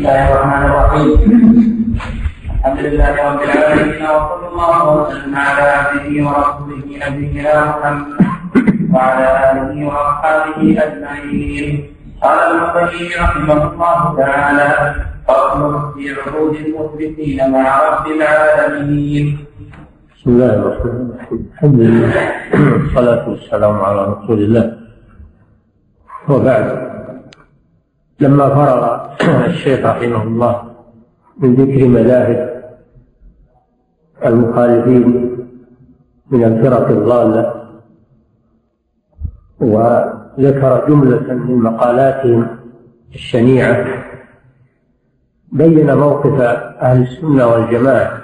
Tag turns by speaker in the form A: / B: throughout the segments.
A: الله الرحمن الرحيم الحمد لله رب العالمين وصلى الله وسلم على عبده ورسوله نبينا محمد وعلى اله واصحابه اجمعين قال ابن القيم رحمه الله تعالى فصل في عهود المثبتين مع رب العالمين
B: بسم الله الرحمن الرحيم الحمد لله والصلاة والسلام على رسول الله وبعد لما فرغ الشيخ رحمه الله من ذكر مذاهب المخالفين من الفرق الضالة وذكر جملة من مقالاتهم الشنيعة بين موقف أهل السنة والجماعة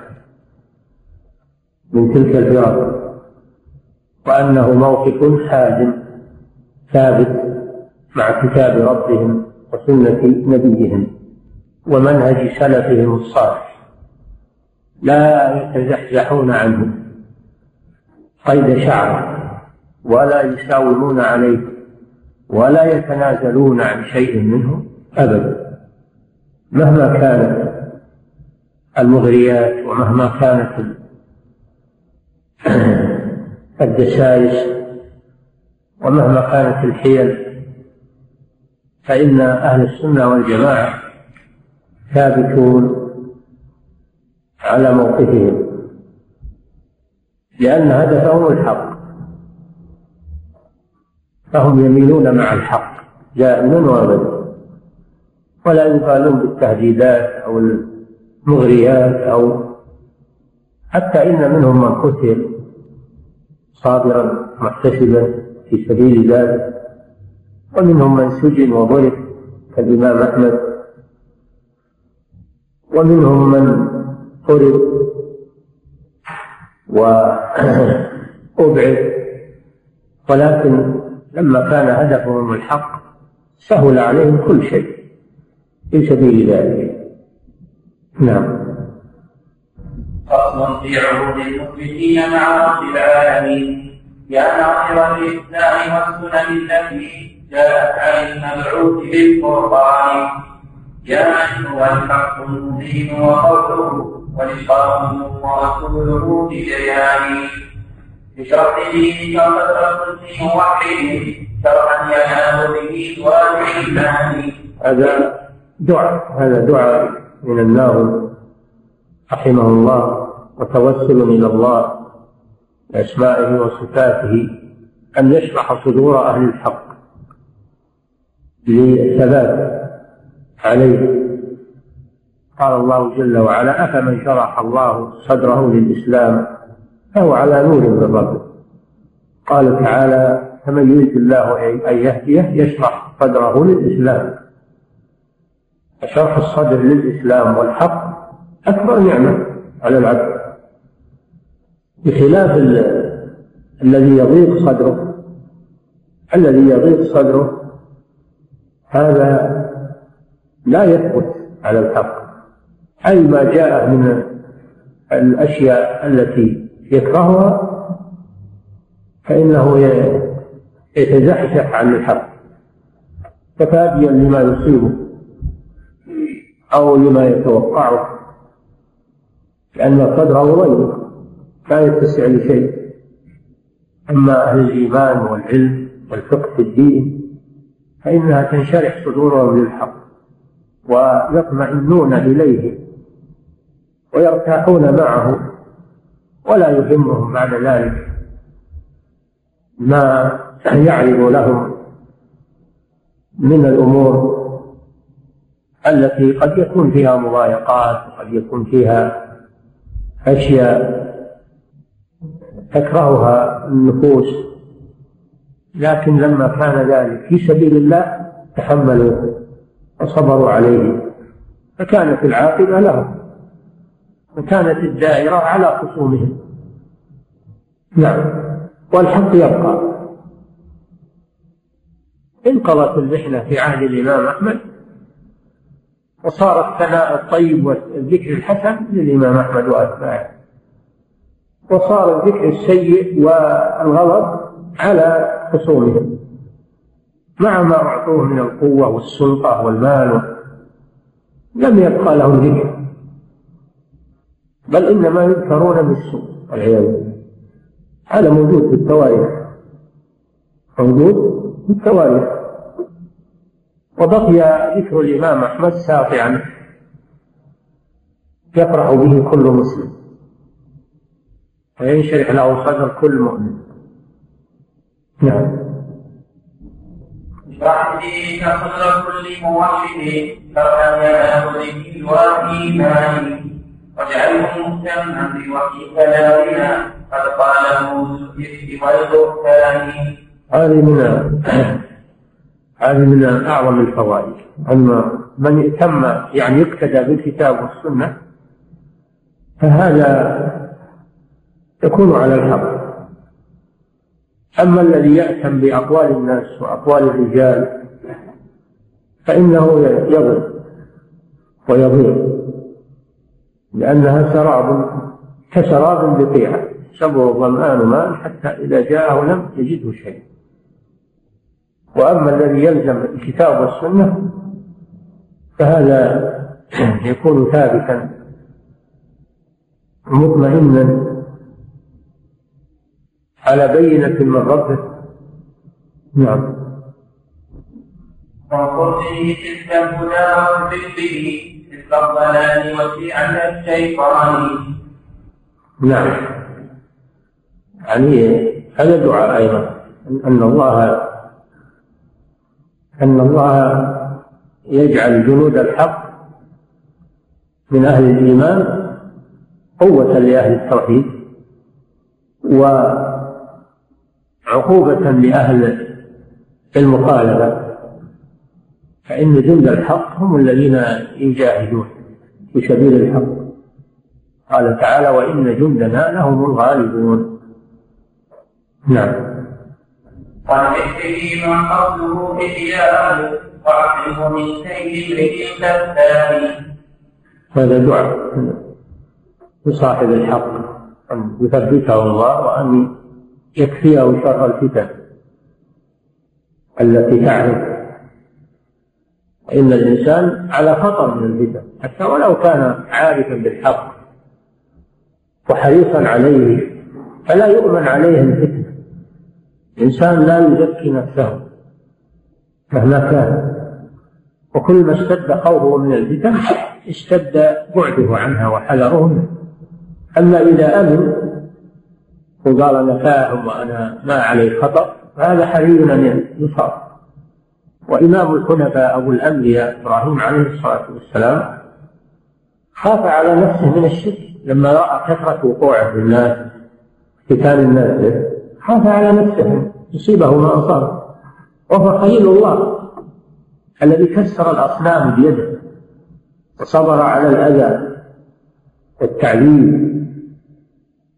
B: من تلك الفرق وأنه موقف حازم ثابت مع كتاب ربهم وسنة نبيهم ومنهج سلفهم الصالح. لا يتزحزحون عنه قيد شعر ولا يساومون عليه ولا يتنازلون عن شيء منه أبدا. مهما كانت المغريات ومهما كانت الدسائس ومهما كانت الحيل فإن أهل السنة والجماعة ثابتون على موقفهم لأن هدفهم الحق. فهم يميلون مع الحق دائما وابدا ولا يبالون بالتهديدات أو المغريات أو حتى إن منهم من قتل صابرا محتسبا في سبيل ذلك ومنهم من سجن وضرب كالإمام أحمد. ومنهم من طرد وأبعد. ولكن لما كان هدفهم الحق سهل عليهم كل شيء في سبيل ذلك. نعم.
A: فصل في عهود المخبتين مع رب العالمين. يا ناصر الإسلام والسنن التي جاءت عن المبعوث بالقرآن يا هو الحق المبين وقوله ولقاؤه ورسوله ببيان بشرط دينك فترة في موحد شرعا ينال به واجب
B: هذا دعاء هذا دعاء من الناظم رحمه الله وتوسل إلى الله بأسمائه وصفاته أن يشرح صدور أهل الحق. للثبات عليه. قال الله جل وعلا أفمن شرح الله صدره للإسلام فهو على نور من ربه. قال تعالى فمن يريد الله أن يهديه يشرح صدره للإسلام. فشرح الصدر للإسلام والحق أكبر نعمة على العبد. بخلاف الذي يضيق صدره الذي يضيق صدره هذا لا يثبت على الحق. أي ما جاء من الأشياء التي يكرهها فإنه يتزحزح عن الحق. تفاديا لما يصيبه أو لما يتوقعه لأن صدره ضيق لا يتسع لشيء. أما أهل الإيمان والعلم والفقه في الدين فإنها تنشرح صدورهم للحق ويطمئنون إليه ويرتاحون معه ولا يهمهم بعد ذلك ما يعرض لهم من الأمور التي قد يكون فيها مضايقات وقد يكون فيها أشياء تكرهها النفوس لكن لما كان ذلك في سبيل الله تحملوا وصبروا عليه. فكانت العاقبة لهم وكانت الدائرة على خصومهم. نعم. والحق يبقى. انقضت المحنة في عهد الإمام أحمد وصار الثناء الطيب والذكر الحسن للإمام أحمد وأتباعه. وصار الذكر السيء والغضب على خصومهم مع ما أعطوه من القوة والسلطة والمال لم يبقى لهم ذكر. بل إنما يذكرون بالسوء والعياذ بالله. هذا موجود في التواريخ. موجود في التواريخ. وبقي ذكر الإمام أحمد ساطعا يفرح به كل مسلم. وينشرح له صدر كل مؤمن. نعم.
A: اشرح به كل موحد فرحا يا والإيمان واجعله مهتما بوحي كلامنا. قد قاله بالإفك والبهتان.
B: هذه من هذه من أعظم الفوائد أما من اهتم يعني يقتدى بالكتاب والسنة فهذا يكون على الحق أما الذي يأتم بأقوال الناس وأقوال الرجال فإنه يضل ويضيع لأنها سراب كسراب بقيعة شبه الظمآن ماء حتى إذا جاءه لم يجده شيء. وأما الذي يلزم الكتاب والسنة فهذا يكون ثابتا مطمئنا على بينة من ربه. نعم.
A: وقرته تلك الهدى وذكره تلك الضلال وسيعة الشيطان.
B: نعم. يعني هذا دعاء أيضا أن الله أن الله يجعل جنود الحق من أهل الإيمان قوة لأهل التوحيد وعقوبة لأهل المخالفة فإن جند الحق هم الذين يجاهدون في سبيل الحق. قال تعالى وإن جندنا لهم الغالبون. نعم.
A: ولمثله من قصده إحياء وعقله من سيد امرئ كالثاني
B: هذا دعاء لصاحب الحق أن يثبته الله وأن يكفيه شر الفتن التي تعرف. إن الإنسان على خطر من الفتن حتى ولو كان عارفا بالحق وحريصا عليه فلا يؤمن عليه الفتنة الإنسان لا يزكي نفسه مهما كان. وكل ما اشتد خوفه من الفتن اشتد بعده عنها وحذره منه. أما إذا أمن وقال أنا فاهم وأنا ما علي خطر فهذا حري أن يصاب وإمام الحنفاء أبو الأنبياء إبراهيم عليه الصلاة والسلام خاف على نفسه من الشرك لما رأى كثرة وقوعه في الناس فتان الناس خاف على نفسه يصيبه ما أصاب. وهو خليل الله الذي كسر الأصنام بيده وصبر على الأذى والتعذيب.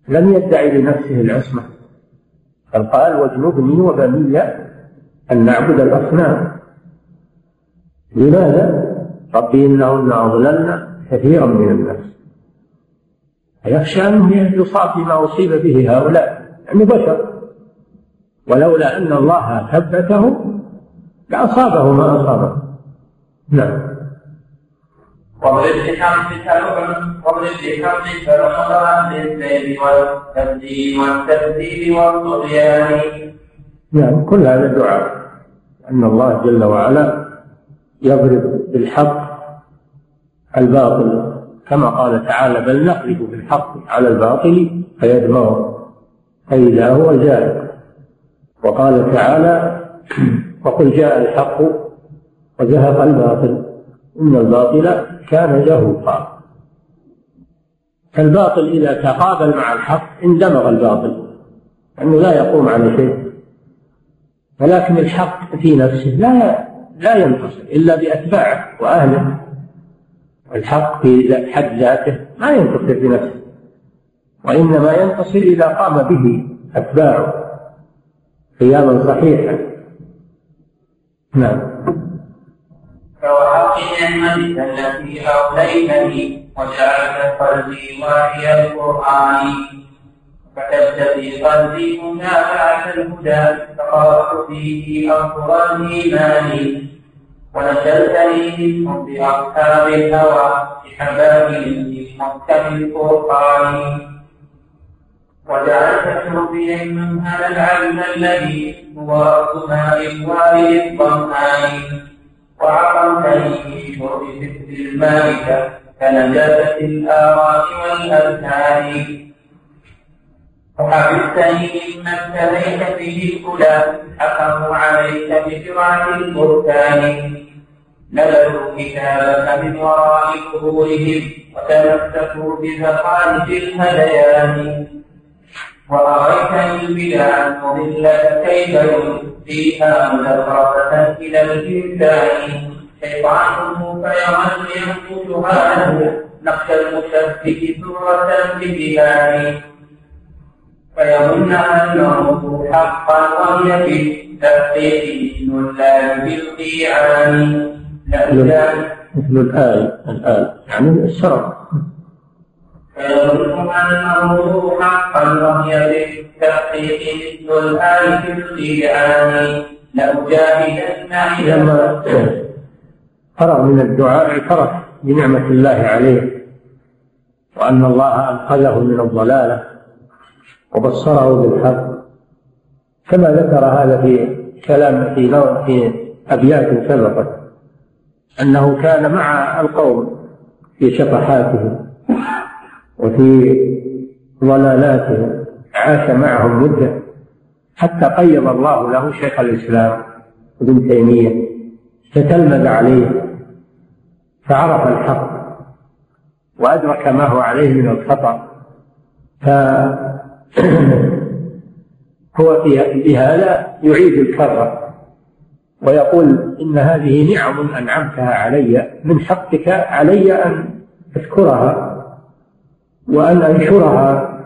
B: لم يدعي لنفسه العصمة. بل قال واجنبني وبني أن نعبد الأصنام. لماذا؟ ربي إنهن أضللن كثيرا من الناس. فيخشى أنه يصاب بما أصيب به هؤلاء يعني بشر ولولا أن الله ثبته لأصابه ما أصابه. نعم.
A: واضرب بحمد سلوم واضرب سلوم للزيد والتبديل والتبديل والطغيان
B: نعم كل هذا دعاء. أن الله جل وعلا يضرب بالحق الباطل. كما قال تعالى بل نقذف بالحق على الباطل فيدمغه فإذا هو زاهق وقال تعالى وقل جاء الحق وزهق الباطل. إن الباطل كان زهوقا فالباطل إذا تقابل مع الحق اندمغ الباطل لأنه لا يقوم على شيء. ولكن الحق في نفسه لا لا ينتصر إلا بأتباعه وأهله. الحق في حد ذاته ما ينتصر بنفسه وإنما ينتصر إذا قام به أتباعه. قياما صحيحا. نعم.
A: فوحق نعمتك التي أوليتني وجعلت قلبي واعي القرآن كتبت في قلبي متابعة الهدى فقرأت فيه أفضل الإيمان ونشلتني من حب أصحاب الهوى بحبائل من محكم الفرقان وجعلت شربي المنهل العلم الذي هو رأس ماء الوالد الظمآن وعقمتني في شرب مثل الماء كنجاسة الآراء والأذهان. وحفظتني مما ابتليت به الكلى حكموا عليك بشرعة البركان نبذوا كتابك من وراء ظهورهم وتمسكوا بزخارف الهذيان وأريتني البدع المضلة كيف فيها مزخرفة إلى الإنسان شيطانه فيظل ينقشها له نقش المشبك سورة ببلاد فيظن أنه حقا وهي في التحقيق الله بالقيعان
B: مثل الآية الآية يعني الشرع
A: فيظن أنه حقا وهي بالتحقيق مثل الآية بالقيعان لأجاهدن
B: لما فرغ من الدعاء اعترف بنعمة الله عليه وأن الله أنقذه من الضلالة وبصره بالحق. كما ذكر هذا في كلام في في أبيات سبقت أنه كان مع القوم في شطحاتهم وفي ضلالاتهم عاش معهم مدة حتى قيض الله له شيخ الإسلام ابن تيمية تتلمذ عليه فعرف الحق وأدرك ما هو عليه من الخطأ. فهو في هذا يعيد الكرة ويقول إن هذه نعم أنعمتها علي من حقك علي أن أشكرها وأن أنشرها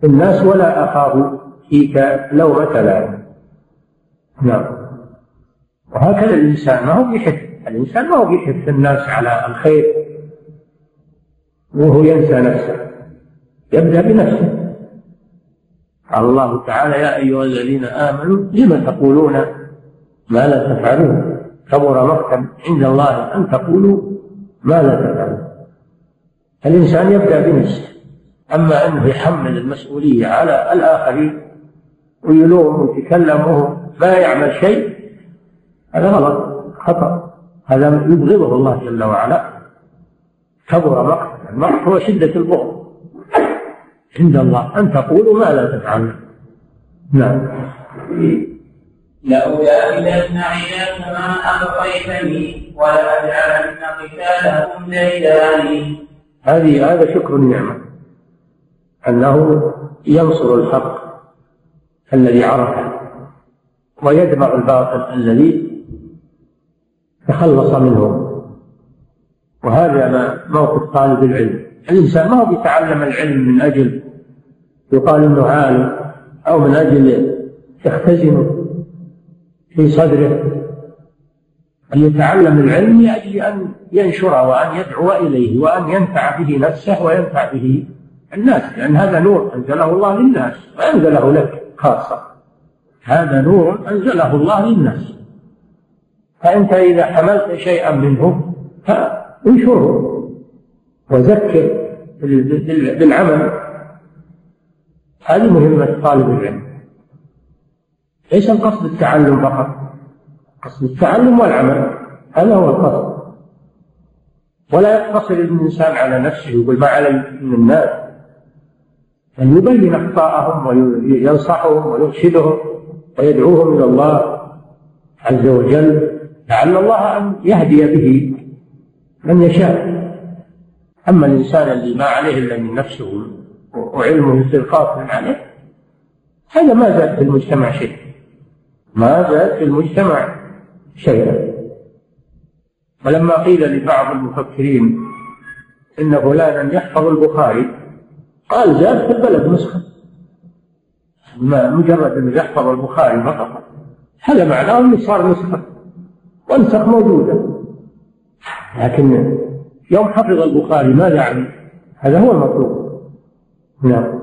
B: في الناس ولا أخاف فيك لومة لائم نعم. وهكذا الإنسان ما هو يحث الإنسان ما هو يحث الناس على الخير. وهو ينسى نفسه. يبدأ بنفسه. قال الله تعالى يا أيها الذين آمنوا لم تقولون ما لا تفعلون؟ كبر مقتا عند الله أن تقولوا ما لا تفعلون. الإنسان يبدأ بنفسه. أما أنه يحمل المسؤولية على الآخرين ويلوم ويتكلم وهو ما يعمل شيء هذا غلط خطأ. هذا يبغضه الله جل وعلا. كبر مقتا المقت هو شدة البغض. عند الله أن تقولوا ما لا تفعلون نعم.
A: لأجاهدن عياك ما أبقيتني ولأجعلن قتالهم ديداني
B: هذه هذا شكر النعمة. أنه ينصر الحق الذي عرفه ويدمغ الباطل الذي تخلص منه. وهذا ما موقف طالب العلم. الإنسان ما هو بيتعلم العلم من أجل يقال أنه عالم أو من أجل يختزن في صدره. أن يتعلم العلم لأجل أن ينشره وأن يدعو إليه وأن ينفع به نفسه وينفع به الناس لأن هذا نور أنزله الله للناس وأنزله لك خاصة. هذا نور أنزله الله للناس. فأنت إذا حملت شيئا منه فانشره وذكر بالعمل. هذه مهمة طالب العلم. ليس القصد التعلم فقط. قصد التعلم والعمل هذا هو القصد ولا يقتصر الإنسان على نفسه يقول ما علي من الناس. أن يبين أخطاءهم وينصحهم ويرشدهم ويدعوهم إلى الله عز وجل لعل الله أن يهدي به من يشاء. أما الإنسان اللي ما عليه إلا من نفسه وعلمه يصير قاصرا عليه هذا ما زاد في المجتمع شيء. ما زاد في المجتمع. شيئا. ولما قيل لبعض المفكرين إن فلانا يحفظ البخاري قال زاد في البلد نسخة. مجرد أنه يحفظ البخاري فقط. هذا معناه أنه صار نسخة. والنسخ موجودة. لكن يوم حفظ البخاري ماذا يعني؟ هذا هو المطلوب. نعم.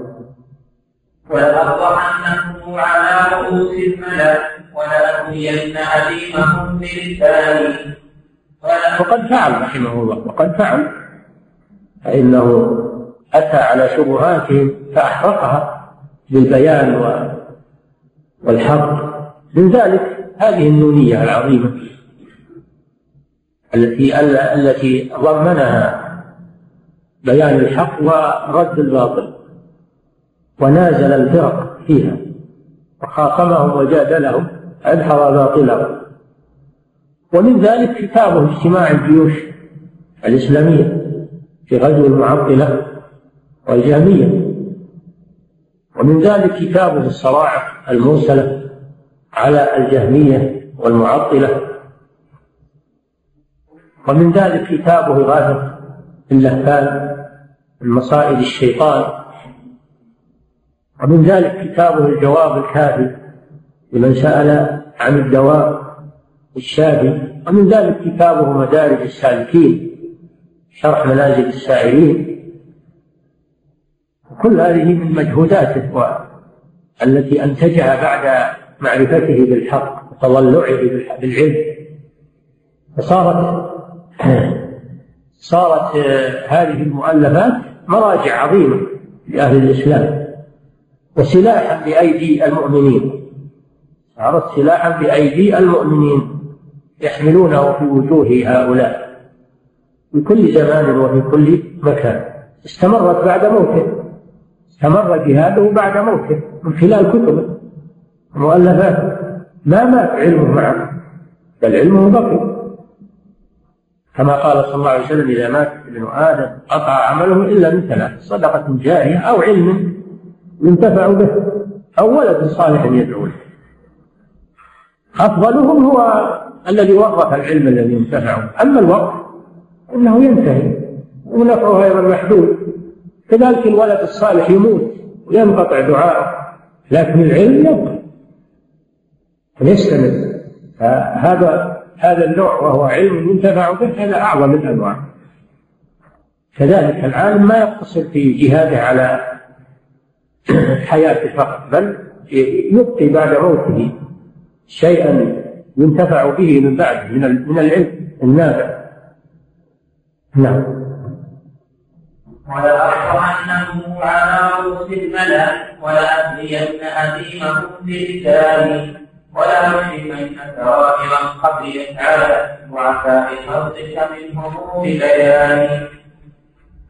A: ولأفضحنهم على رؤوس الملأ ولأغوين أديمهم بلساني
B: وقد فعل رحمه الله وقد فعل. فإنه أتى على شبهاتهم فأحرقها بالبيان والحق من ذلك هذه النونية العظيمة التي التي ضمنها بيان الحق ورد الباطل. ونازل الفرق فيها وخاصمهم وجادلهم. أدحر باطلهم ومن ذلك كتابه اجتماع الجيوش الإسلامية في غزو المعطلة والجهمية. ومن ذلك كتابه الصواعق المرسلة على الجهمية والمعطلة. ومن ذلك كتابه غافر اللهفان من مصائد الشيطان. ومن ذلك كتابه الجواب الكافي لمن سأل عن الدواء الشافي ومن ذلك كتابه مدارج السالكين شرح منازل السائرين كل هذه من مجهوداته التي أنتجها بعد معرفته بالحق وتضلعه بالعلم. فصارت صارت هذه المؤلفات مراجع عظيمة لأهل الإسلام وسلاحا بأيدي المؤمنين. صارت سلاحا بأيدي المؤمنين يحملونه في وجوه هؤلاء. في كل زمان وفي كل مكان. استمرت بعد موته. استمر جهاده بعد موته. من خلال كتبه ومؤلفاته ما مات علمه معه بل علمه بقي. كما قال صلى الله عليه وسلم إذا مات ابن آدم قطع عمله إلا من ثلاث صدقة جارية أو علم ينتفع به أو ولد صالح يدعو له. أفضلهم هو الذي ورث العلم الذي ينتفع أما الوقت إنه ينتهي ونفعه أيضا محدود كذلك الولد الصالح يموت وينقطع دعاءه لكن العلم يبقى ويستمر هذا هذا النوع وهو علم ينتفع به هذا أعظم الأنواع. كذلك العالم ما يقتصر في جهاده على حياته فقط بل يبقي بعد موته. شيئا ينتفع به من بعده من من العلم النافع. نعم.
A: ولأرفعنه على رؤوس ولأبلين أديمهم بلساني ولا يشركن كرائم القبر يسعى وعفاء حظك منهم ببيان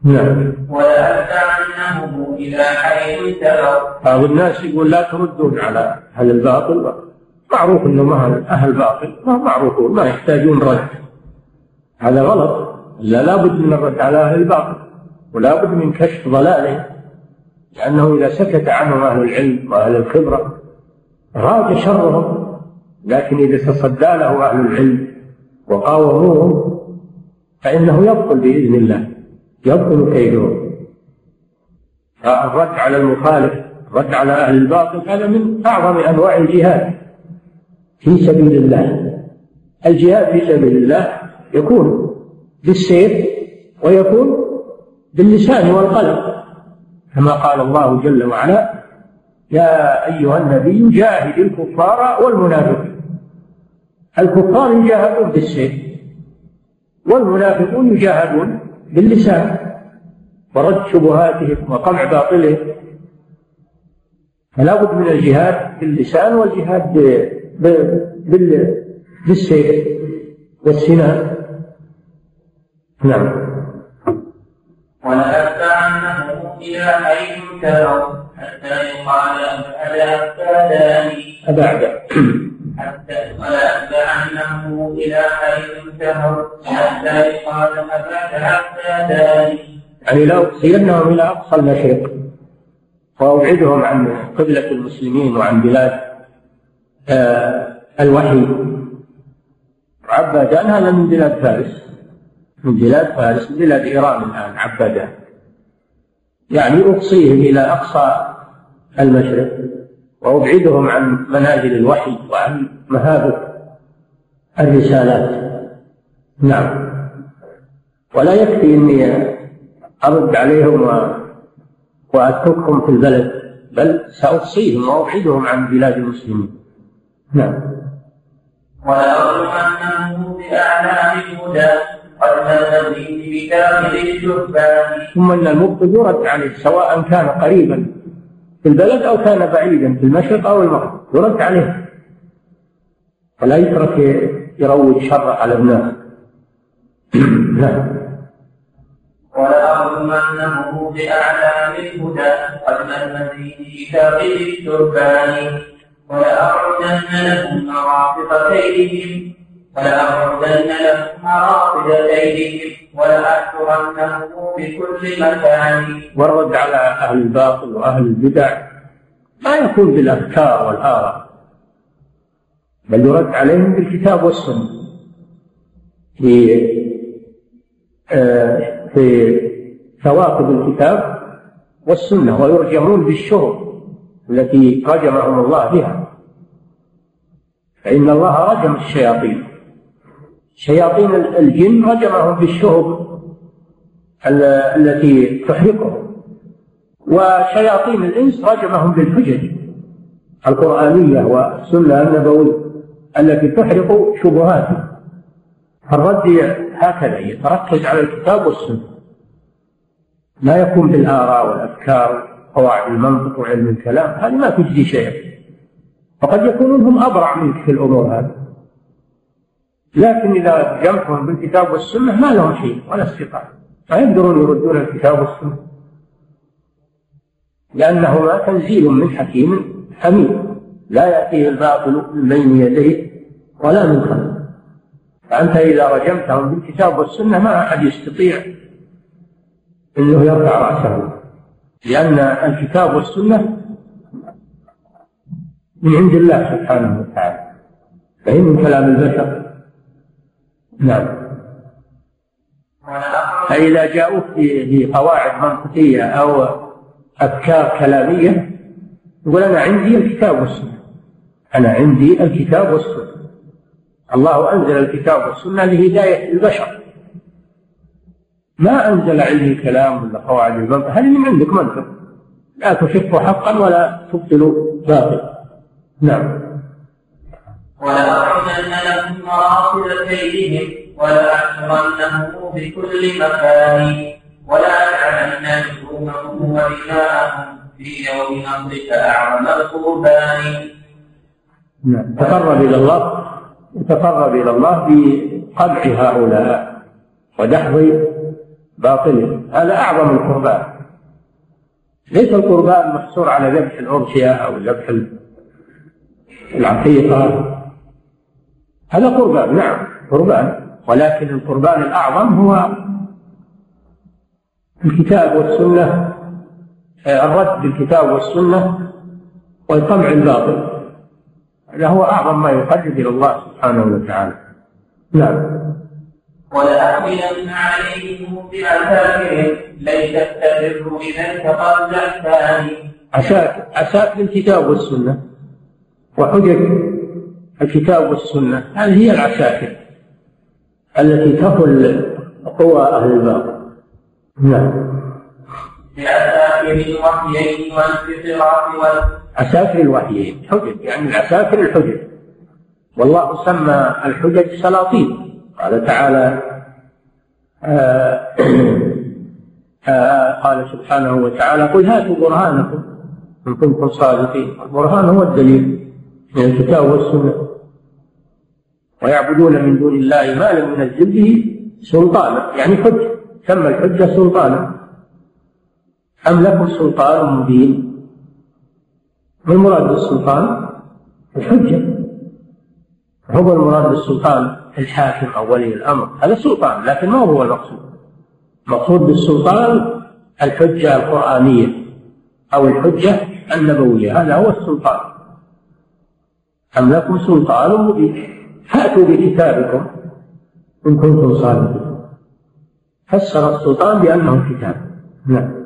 B: نعم.
A: ولأتعنهم إلى حيث تروا
B: بعض الناس يقول لا تردون على أهل الباطل. معروف أنهم أهل باطل معروفون ما يحتاجون رد. هذا غلط. لا لابد من الرد على أهل الباطل ولا بد من كشف ضلاله لأنه إذا سكت عنهم أهل العلم وأهل الخبرة راج شرهم. لكن إذا تصدى له أهل العلم وقاوموهم فإنه يبطل بإذن الله يبطل كيدهم. الرد على المخالف الرد على أهل الباطل هذا من أعظم أنواع الجهاد. في سبيل الله. الجهاد في سبيل الله يكون بالسيف ويكون باللسان والقلم. كما قال الله جل وعلا يا أيها النبي جاهد الكفار والمنافقين. الكفار يجاهدون بالسيف والمنافقون يجاهدون باللسان. ورد شبهاتهم وقمع باطلهم. فلا بد من الجهاد باللسان والجهاد بالسيف والسنان نعم.
A: ولأتبعنهم إلى حيث تروا حتى يقال أبعد أبعدان
B: أبعد.
A: حتى ولأتبعنه إلى حيث انتهوا حتى يقال أبعد أبعدان
B: يعني سيرناهم إلى أقصى المشرق. وأبعدهم عن قبلة المسلمين وعن بلاد الوحي. عبادان هذا من بلاد فارس. من بلاد فارس من بلاد إيران الآن عبادان. يعني أقصيهم إلى أقصى المشرق وأبعدهم عن منازل الوحي وعن مهابط الرسالات. نعم. ولا يكفي أني أرد عليهم وأتركهم في البلد بل سأفصيهم وأبعدهم عن بلاد المسلمين. نعم.
A: ولأظلمنه بأعلام الهدى قد مل به بداخل الجبان
B: ثم أن المبطل يرد عليه سواء كان قريبا في البلد أو كان بعيدا في المشرق أو المغرب يرد عليه. ولا يترك يروج شر على الناس.
A: نعم. ولأظلمنه بأعلام الهدى من في كتاب التربان ولأعودن لهم مرافق كيدهم ولأعودن لهم مرافق كيدهم ولأحشرنهم بكل مكان.
B: والرد على أهل الباطل وأهل البدع ما يكون بالأفكار والآراء بل يرد عليهم بالكتاب والسنة. في آه، في ثواقب الكتاب والسنة ويرجمون بالشهر. التي رجمهم الله بها. فإن الله رجم الشياطين. شياطين الجن رجمهم بالشهب التي تحرقهم. وشياطين الإنس رجمهم بالحجج القرآنية والسنة النبوية التي تحرق شبهاتهم. الرد هكذا يتركز على الكتاب والسنة. لا يكون بالآراء والأفكار قواعد المنطق وعلم الكلام هذه ما تجدي شيئا وقد يكونون هم أبرع منك في الأمور هذه. لكن إذا جمعهم بالكتاب والسنة ما لهم شيء ولا استطاعة. ما يقدرون يردون الكتاب والسنة؟ لأنهما تنزيل من حكيم حميد. لا يأتيه الباطل من بين يديه ولا من خلفه. فأنت إذا رجمتهم بالكتاب والسنة ما أحد يستطيع أنه يرفع رأسه. لأن الكتاب والسنة من عند الله سبحانه وتعالى. فهي من كلام البشر. نعم. فإذا جاءوك في قواعد منطقية أو أفكار كلامية يقول أنا عندي الكتاب والسنة. أنا عندي الكتاب والسنة. الله أنزل الكتاب والسنة لهداية البشر. ما أنزل عليه كلام ولا قواعد المنطق هذه من عندك منطق لا تشفوا حقا ولا تبطلوا باطل نعم.
A: ولأعلن لهم مراصد كيدهم ولأحشرنه بكل مكان. ولأجعلن نجومهم ودماءهم في يوم نصرك أعظم القربان.
B: نعم. تقرب إلى الله يتقرب إلى الله بقمع هؤلاء ودحض باطلهم هذا أعظم القربان. ليس القربان محصور على ذبح الأضحية أو ذبح العقيقة. هذا قربان نعم قربان. ولكن القربان الأعظم هو الكتاب والسنة الرد بالكتاب والسنة والقمع الباطل. هذا هو أعظم ما يقرب إلى الله سبحانه وتعالى. نعم.
A: ولأحملن عليهم
B: عساكر عساكر الكتاب والسنة. وحجج الكتاب والسنة. هذه هي العساكر التي تقل قوى أهل الباطل. نعم.
A: بعساكر الوحيين والفطرات
B: عساكر الوحيين حجج يعني العساكر الحجج والله سمى الحجج سلاطين. قال تعالى قال سبحانه وتعالى قل هاتوا برهانكم إن كنتم صادقين. البرهان هو الدليل من الكتاب والسنة. ويعبدون من دون الله ما لم ينزل به سلطانا. يعني حجة سمى الحجة سلطانا. أم لكم سلطان مبين؟ ما المراد بالسلطان؟ الحجة. هو المراد بالسلطان؟ الحاكم أو ولي الأمر. هذا سلطان لكن ما هو المقصود؟ المقصود بالسلطان الحجة القرآنية أو الحجة النبوية. هذا هو السلطان. أم لكم سلطان مبين؟ فأتوا بكتابكم إن كنتم صادقين. فسر السلطان بأنه كتاب. نعم.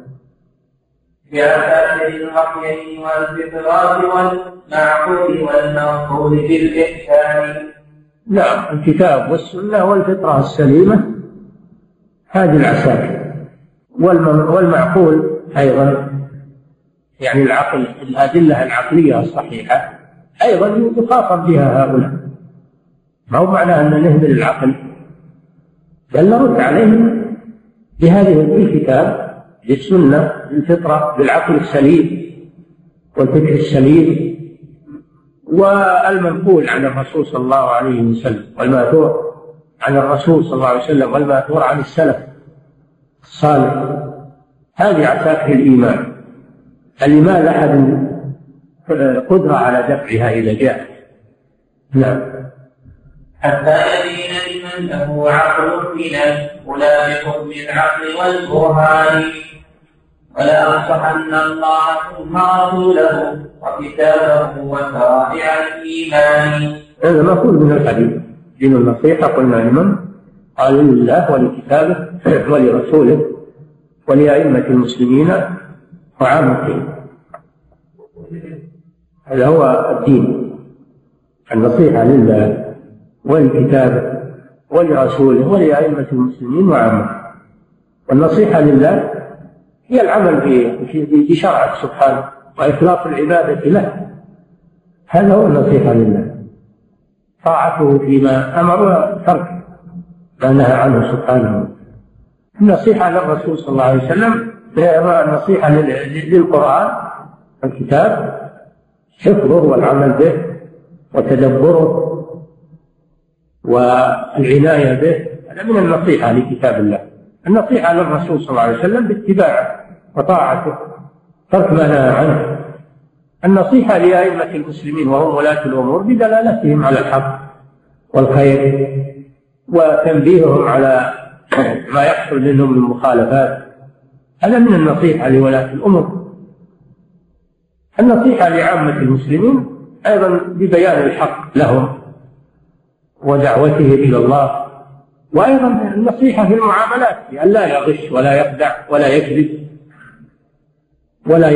A: بأساس الوحيين والفطرات والمعقول والمنقول بالإحسان
B: نعم الكتاب والسنة والفطرة السليمة هذه العساكر والمعقول أيضا. يعني العقل الأدلة العقلية الصحيحة أيضا يخاطب بها هؤلاء. ما هو معنى أن نهمل العقل؟ بل نرد عليهم بهذه الكتاب بالسنة بالفطرة بالعقل السليم والفكر السليم. والمنقول عن الرسول صلى الله عليه وسلم والمأثور عن الرسول صلى الله عليه وسلم والمأثور عن السلف الصالح. هذه عساكر الإيمان. اللي ما لأحد قدرة على دفعها إذا جاء. نعم.
A: حتى يبين لمن له عقل من الملابق بالعقل والبرهان. ولأنصحن الله ثم رسوله وكتابه وشرائع الإيمان.
B: هذا مأخوذ من الحديث. دين النصيحة قلنا لمن؟ قال لله ولكتابه ولرسوله ولأئمة المسلمين وعامتهم. هذا هو الدين. النصيحة لله ولكتابه ولرسوله ولأئمة المسلمين وعامة والنصيحة لله هي العمل بشرعه سبحانه وإخلاص العبادة له. هذا هو النصيحة لله. طاعته فيما أمر وترك ما نهى عنه سبحانه. النصيحة للرسول صلى الله عليه وسلم النصيحة للقرآن الكتاب حفظه والعمل به وتدبره والعناية به. هذا من النصيحة لكتاب الله. النصيحة للرسول صلى الله عليه وسلم باتباعه وطاعته ترك ما نهى عنه. النصيحة لأئمة المسلمين وهم ولاة الأمور بدلالتهم على الحق والخير وتنبيههم على ما يحصل منهم من مخالفات. هذا من النصيحة لولاة الأمور. النصيحة لعامة المسلمين أيضا ببيان الحق لهم ودعوته إلى الله. وأيضا النصيحة في المعاملات بأن لا يغش ولا يخدع ولا يكذب ولا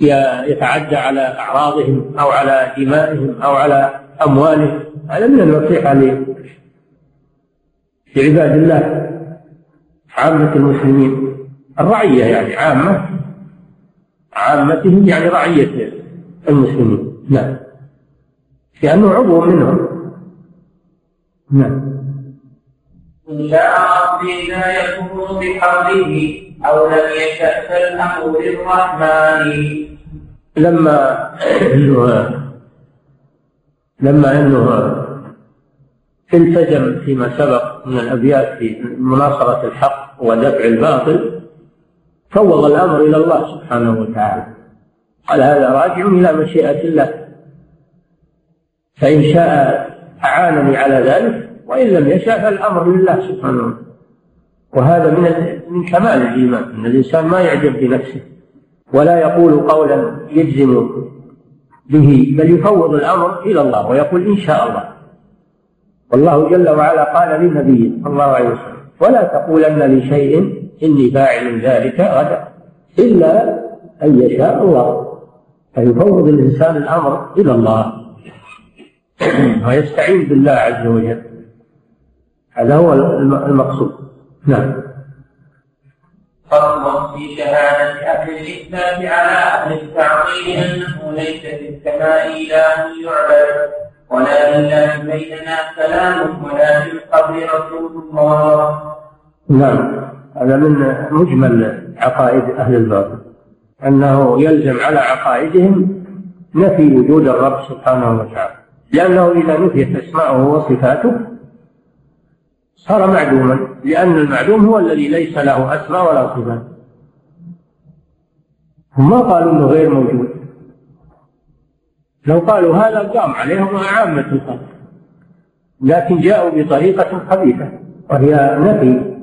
B: يتعدى على أعراضهم أو على دمائهم أو على أموالهم. هذا من النصيحة لعباد الله عامة المسلمين. الرعية يعني عامة عامتهم يعني رعية المسلمين. نعم. لأنه عضو منهم. نعم.
A: إن شاء ربي لا يكون بحوله أو لم يشأ فالأمر للرحمن
B: لما إنه لما إنه التزم فيما سبق من الأبيات في مناصرة الحق ودفع الباطل فوض الأمر إلى الله سبحانه وتعالى. قال هذا راجع إلى مشيئة الله. فإن شاء أعانني على ذلك وإن لم يشاء فالأمر لله سبحانه وتعالى. وهذا من من كمال الإيمان إن الإنسان ما يعجب بنفسه ولا يقول قولا يجزم به بل يفوض الأمر إلى الله ويقول إن شاء الله. والله جل وعلا قال لنبيه صلى الله عليه وسلم ولا تقولن لشيء إني فاعل ذلك غدا إلا أن يشاء الله. فيفوض الإنسان الأمر إلى الله. ويستعين بالله عز وجل. هذا هو المقصود. نعم.
A: فرض في شهادة أهل الإثبات على أهل التعطيل أنه ليس في السماء إله يعبد ولا لله بيننا كلام ولا في القبر رسول الله.
B: نعم. هذا من مجمل عقائد أهل الباطل. أنه يلزم على عقائدهم نفي وجود الرب سبحانه وتعالى. لأنه إذا نفيت أسماؤه وصفاته صار معدوما لأن المعدوم هو الذي ليس له أسماء ولا صفات. هم ما قالوا إنه غير موجود. لو قالوا هذا قام عليهم عامة الخلق لكن جاءوا بطريقة خبيثة وهي نفي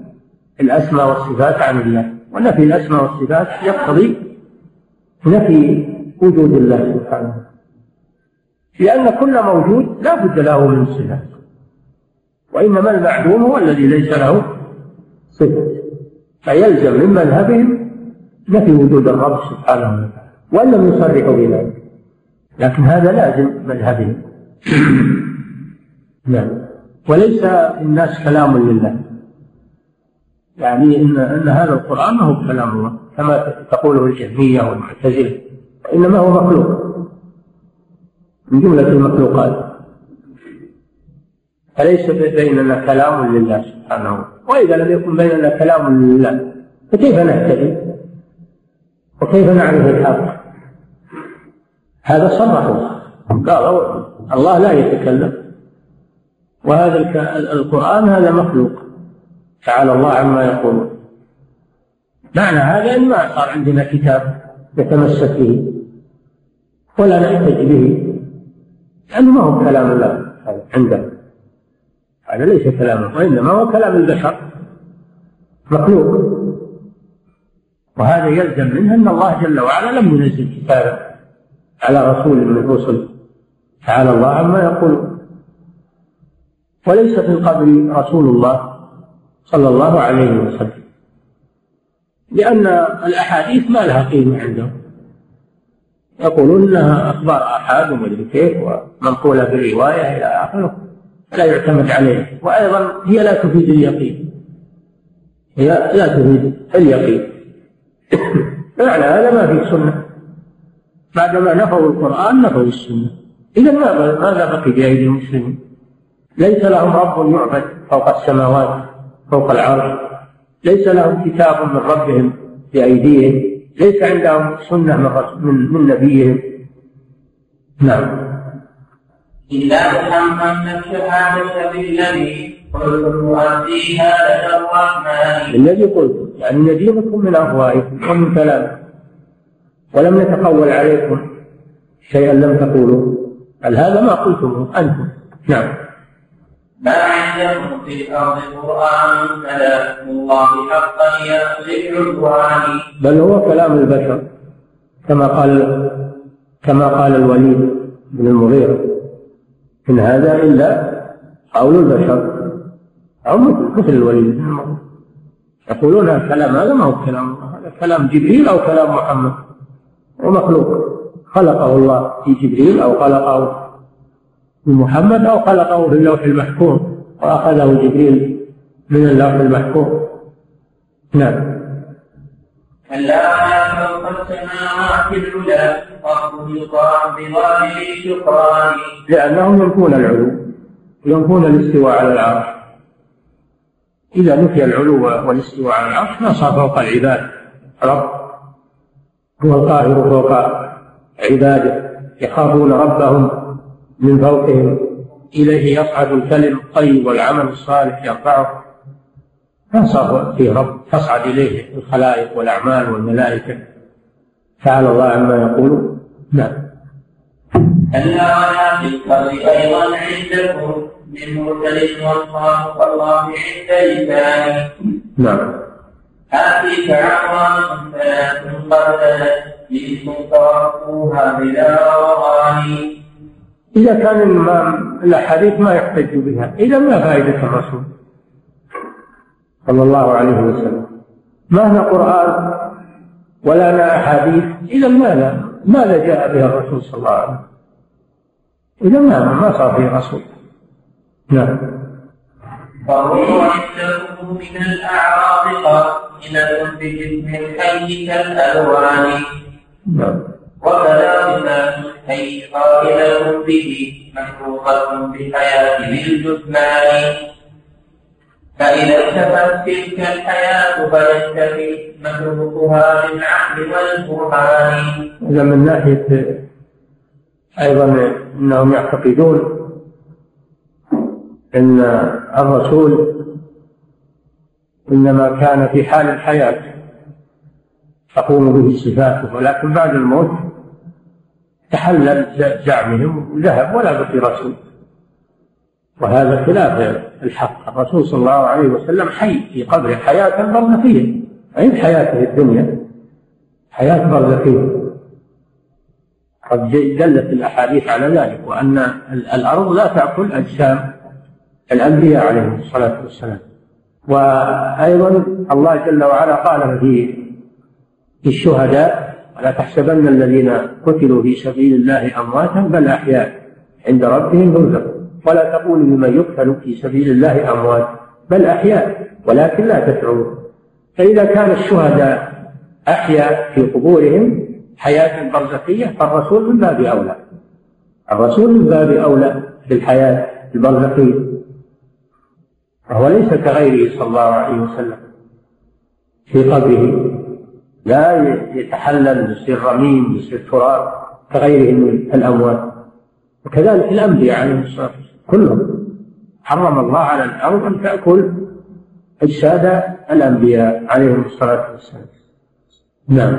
B: الأسماء والصفات عن الله. ونفي الأسماء والصفات يقتضي نفي وجود الله سبحانه. لأن كل موجود لا بد له من صفات وإنما المعدوم هو الذي ليس له صفة. فيلزم من مذهبهم نفي وجود الرب سبحانه وتعالى. وإن لم يصرحوا بذلك. لكن هذا لازم مذهبهم. نعم. وليس الناس كلام لله. يعني ان إن هذا القرآن ما هو كلام الله. كما تقوله الجهمية والمعتزلة. انما هو مخلوق. من جملة المخلوقات. فليس بيننا كلام لله سبحانه؟ وإذا لم يكن بيننا كلام لله فكيف نهتدي؟ وكيف نعرف الحق؟ هذا صرح الله. قال الله لا يتكلم. وهذا القرآن هذا مخلوق. تعالى الله عما يقولون. معنى هذا أن ما صار عندنا كتاب نتمسك به ولا نحتج به. لأنه ما هو كلام الله عندنا هذا ليس كلامه وإنما هو كلام البشر. مخلوق. وهذا يلزم منه أن الله جل وعلا لم ينزل كتابا على رسول من الرسل. تعالى الله عما يقول. وليس في القبر رسول الله صلى الله عليه وسلم. لأن الأحاديث ما لها قيمة عندهم يقولون إنها أخبار آحاد ومدري كيف ومنقوله بالروايه إلى آخره. لا يعتمد عليها. وأيضا هي لا تفيد اليقين. هي لا تفيد اليقين. معنى هذا ما في سنه بعدما نفوا القرآن نفوا السنة. اذا ماذا ماذا بقي بايدي المسلمين. ليس لهم رب يعبد فوق السماوات فوق العرش. ليس لهم كتاب من ربهم بأيديهم. ليس عندهم سنة من من, من نبيهم. نعم.
A: إلا محمد الشهادة بالذي قلت نؤديها لدى الرحمن.
B: الذي قلت يعني ندينكم من أفواهكم ومن كلامكم. ولم نتقول عليكم شيئا لم تقولوا. بل هذا ما قلتموه أنتم. نعم.
A: ما عندكم في الأرض قرآن كلام الله حقا يأخذ العدوان.
B: بل هو كلام البشر كما قال كما قال الوليد بن المغيرة إن هذا إلا قول البشر أو مثل الوليد بن المغيرة. يقولون الكلام هذا ما هو كلام هذا كلام جبريل أو كلام محمد. ومخلوق خلقه الله في جبريل أو خلقه من محمد أو خلقه في اللوح المحفوظ. وأخذه جبريل من اللوح المحفوظ. نعم.
A: كلا فوق السماوات العلا رب يطاع بظاهر الشكران
B: لأنهم ينفون العلو ينفون الاستواء على العرش. إذا نفي العلو والاستواء على العرش صار فوق العباد؟ رب هو القاهر فوق عباده يخافون ربهم من فوقهم. إليه يصعد الكلم الطيب والعمل الصالح يرفعه. صار فيه رب تصعد إليه الخلائق والأعمال والملائكة. تعالى الله عما يقول؟ نعم.
A: كلا ولا في القبر أيضا عندكم من مرسل والله والله عند لسانه.
B: نعم.
A: آتيك عمران ثلاث قبلت جئتم تركوها بلا رغان
B: إذا كان الأحاديث ما يحتج بها إذا ما فائدة الرسول؟ صلى الله عليه وسلم. ما لنا قرآن ولا لنا أحاديث؟ إذا ماذا؟ ماذا جاء بها الرسول صلى الله عليه وسلم؟ إذا ما ما صار فيه رسول. نعم.
A: فهو عنده من الأعراض قائلة بجسم الحي كالألوان
B: نعم.
A: وكذلك أي قائلة به مشروطة بحياة الجثمان فإذا اختفت تلك الحياة فينتفي متروكها بالعقل والبرهان.
B: إذا من ناحية أيضا أنهم يعتقدون أن الرسول إنما كان في حال الحياة تقوم به صفاته ولكن بعد الموت تحلل زعمهم وذهب ولا بقي رسول. وهذا خلاف الحق. الرسول صلى الله عليه وسلم حي في قبره. حياة برزخية غير حياته الدنيا. حياة برزخية قد دلت الأحاديث على ذلك وأن الأرض لا تأكل أجسام الأنبياء عليهم الصلاة والسلام. وأيضا الله جل وعلا قال في الشهداء ولا تحسبن الذين قتلوا في سبيل الله أمواتا بل أحياء عند ربهم يرزقون. ولا تقولوا لمن يقتل في سبيل الله أموات بل أحياء ولكن لا تشعرون فإذا كان الشهداء أحيا في قبورهم حياة برزخية فالرسول من باب أولى. الرسول من باب أولى بالحياة البرزخية. وهو ليس كغيره صلى الله عليه وسلم في قبره. لا يتحلل يصير رميم يصير تراب كغيره من الأموات. وكذلك الأنبياء عليهم الصلاة والسلام كلهم. حرم الله على الأرض أن تأكل أجساد الأنبياء عليهم الصلاة والسلام. نعم.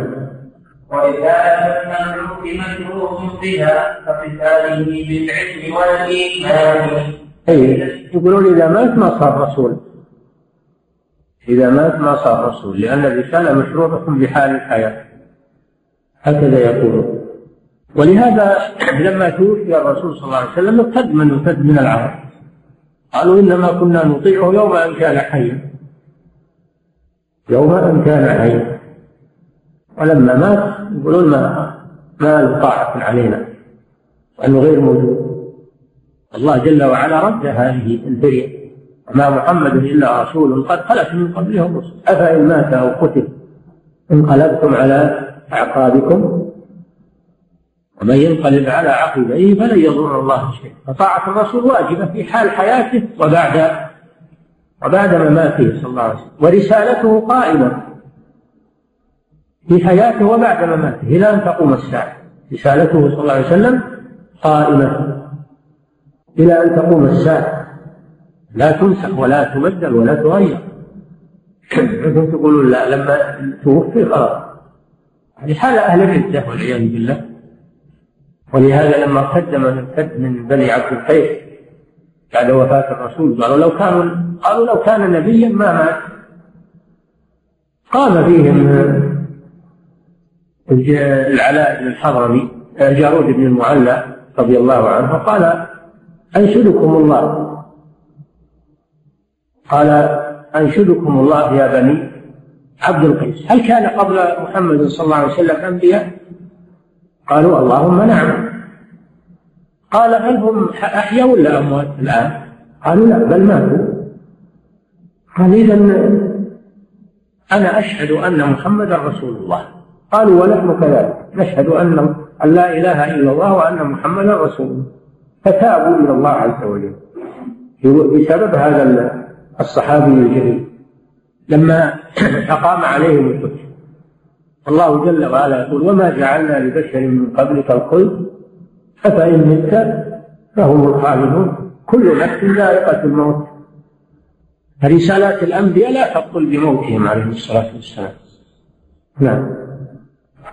A: ورسالة المملوك مشروط بها كقتاله بالعلم والإيمان.
B: أي يقولون إذا مات ما صار رسول. إذا مات ما صار رسول لأن الرسالة مشروطة بحال الحياة. هكذا يقولون ولهذا لما توفي الرسول صلى الله عليه وسلم ارتد من ارتد من العرب. قالوا إنما كنا نطيعه يوم أن كان حيا. يوم أن كان حيا. ولما مات يقولون ما ما له طاعة علينا. وأنه غير موجود. الله جل وعلا رد هذه الفرية وما محمد إلا رسول قد خلت من قبله الرسل أفإن مات أو قتل انقلبتم على أعقابكم؟ ومن ينقلب على عقبيه فلن يضر الله شيئا. فطاعة الرسول واجبة في حال حياته وبعد وبعد مماته صلى الله عليه وسلم. ورسالته قائمة في حياته وبعد مماته إلى أن تقوم الساعة. رسالته صلى الله عليه وسلم قائمة إلى أن تقوم الساعة. لا تنسخ ولا تبدل ولا تغير. أنتم تقولون لا لما توفي خلاص هذه حال أهل الردة والعياذ بالله. ولهذا لما ارتد من ارتد من بني عبد القيس بعد وفاة الرسول قالوا لو كانوا قالوا لو كان نبيا ما مات. قام فيهم العلاء بن الحضرمي جارود بن المعلى رضي الله عنه قال أنشدكم الله. قال أنشدكم الله يا بني عبد القيس. هل كان قبل محمد صلى الله عليه وسلم أنبياء؟ قالوا اللهم نعم. قال هل هم أحيا ولا أموات الآن؟ قالوا لا بل ماتوا. قال إذا أنا أشهد أن محمدا رسول الله. قالوا ونحن كذلك نشهد أن لا إله إلا الله وأن محمدا رسول الله. فتابوا إلى الله عز وجل. بسبب هذا الصحابي الجليل لما أقام عليهم الحجة الله جل وعلا يقول وما جعلنا لبشر من قبلك الخلد أفإن مت فهم الخالدون. كل نفس ذائقة الموت. فرسالات الأنبياء لا تبطل بموتهم عليهم الصلاة والسلام. نعم.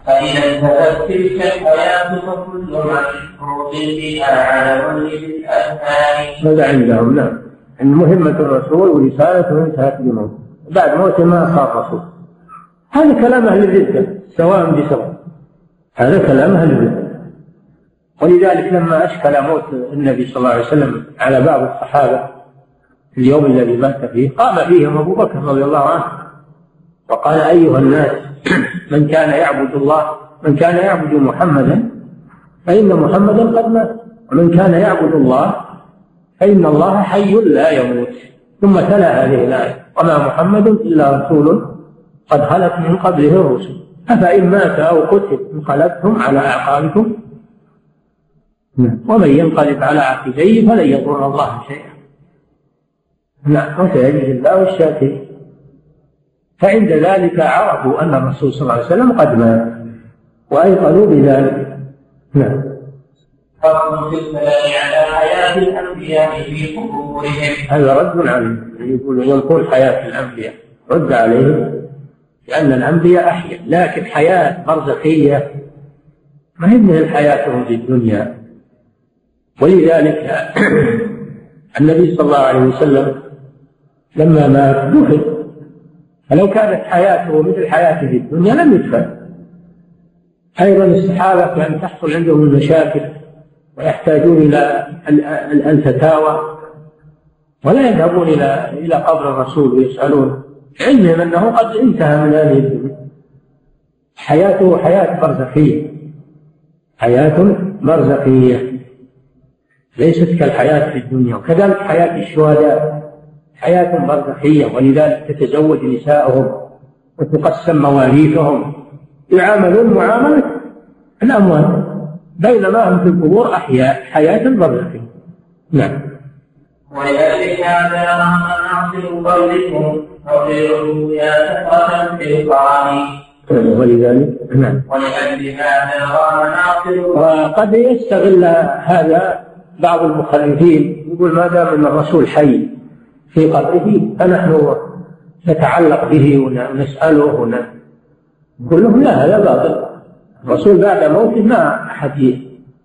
A: فإذا انتهت تلك الحياة فكل مشروط بها على للأذهان
B: هذا عندهم نعم. أن مهمة الرسول ورسالته انتهت بموته بعد موته ما صار رسول هذا كلام أهل الردة سواء بسواء. هذا كلام أهل الردة ولذلك لما أشكل موت النبي صلى الله عليه وسلم على بعض الصحابة في اليوم الذي مات فيه قام فيهم أبو بكر رضي الله عنه وقال أيها الناس من كان يعبد الله من كان يعبد محمدا فإن محمدا قد مات. ومن كان يعبد الله فإن الله حي لا يموت. ثم تلا هذه الآية. وما محمد إلا رسول قد خلت من قبله الرسل. أفإن مات أو قتل انقلبتم على أعقابكم. ومن ينقلب على عقبيه فلن يضر الله شيئا. نعم وسيجزي الله الشاكرين فعند ذلك عرفوا أن الرسول صلى الله عليه وسلم قد مات. وأيقنوا بذلك. نعم.
A: فصل في الكلام على حياة الأنبياء في قبورهم.
B: هذا رد عليهم يقول ينقل حياة الأنبياء. رد عليهم لأن الأنبياء أحيا لكن حياة برزخية ما هي مثل حياتهم في الدنيا. ولذلك النبي صلى الله عليه وسلم لما مات دفن. فلو كانت حياته مثل حياته في الدنيا لم يدفن. أيضا الصحابة كان تحصل عندهم المشاكل. ويحتاجون إلى الفتاوى ولا يذهبون إلى إلى قبر الرسول ويسألون. علمهم أنه قد انتهى من هذه الدنيا حياته حياة برزخية. حياة برزخية. ليست كالحياة في الدنيا وكذلك حياة الشهداء. حياة برزخية ولذلك تتزوج نساءهم وتقسم مواريثهم. يعاملون معاملة الأموات بينما هم في القبور أحياء حياة برزخية نعم.
A: ولذلك هذا مناصب قولكم أطيعوا يا ثقة في القرآن.
B: ولذلك؟ نعم.
A: ولأجل هذا
B: وقد يستغل هذا بعض المخلفين يقول ما دام أن الرسول حي في قبره فنحن نتعلق به ونسأله نقول لهم لا هذا باطل. الرسول بعد موته ما أحد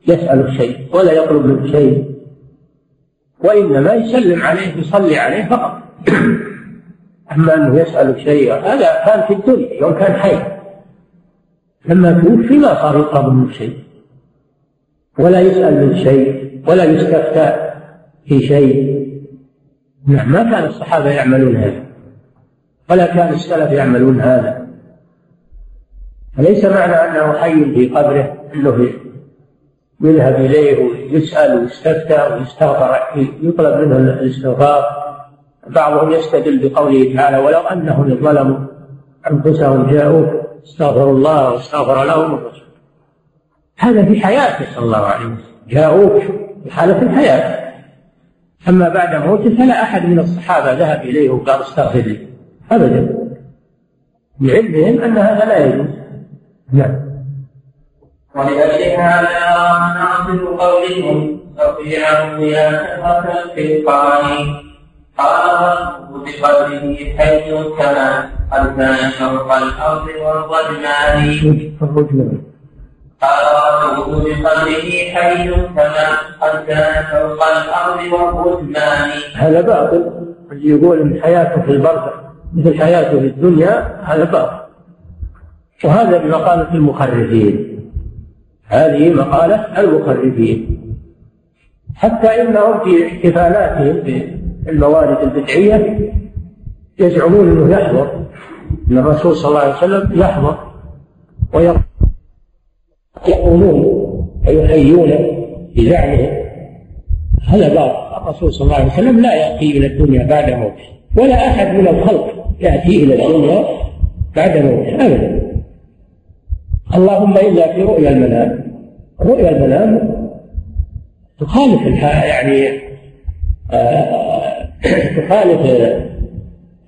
B: يسأل شيء ولا يطلب منه شيء. وإنما يسلم عليه يصلي عليه فقط. أما أنه يسأل شيء هذا كان في الدنيا يوم كان حي. لما توفي ما صار يطلب منه شيء. ولا يسأل من شيء ولا يستفتى في شيء. نعم ما كان الصحابة يعملون هذا. ولا كان السلف يعملون هذا. فليس معنى أنه حي في قبره؟ أنه يذهب إليه ويسأل ويستفتى ويستغفر يطلب منه الاستغفار. بعضهم يستدل بقوله تعالى ولو أنهم ظلموا أنفسهم جاءوك استغفروا الله واستغفر لهم الرسول. هذا في حياته صلى الله عليه وسلم. جاءوك في حالة الحياة. أما بعد موته فلا أحد من الصحابة ذهب إليه وقال استغفر لي. أبدا. لعلمهم أن هذا لا يجوز. نعم
A: ولأجل هذا مناصب قولهم تطيعه يا كثرة في القرآن قال بقدره حيث كما قد كان فوق الأرض والرجمان قال ربه بقدره حي كما قد كان فوق الأرض والرجمان
B: هذا باطل. يقول حياته في البرزخ مثل حياته في الدنيا هذا باطل. وهذا بمقالة المخرفين هذه مقالة المخرفين حتى إنهم في احتفالاتهم بالموارد البدعية يزعمون أنه يحضر أن الرسول صلى الله عليه وسلم يحضر ويقول يقومون ويحيون بزعمهم. هذا باطل الرسول صلى الله عليه وسلم لا يأتي إلى الدنيا بعد موته ولا أحد من الخلق يأتي إلى الدنيا بعد موته أبدا. اللهم إلا في رؤيا المنام. رؤيا المنام تخالف يعني آه تخالف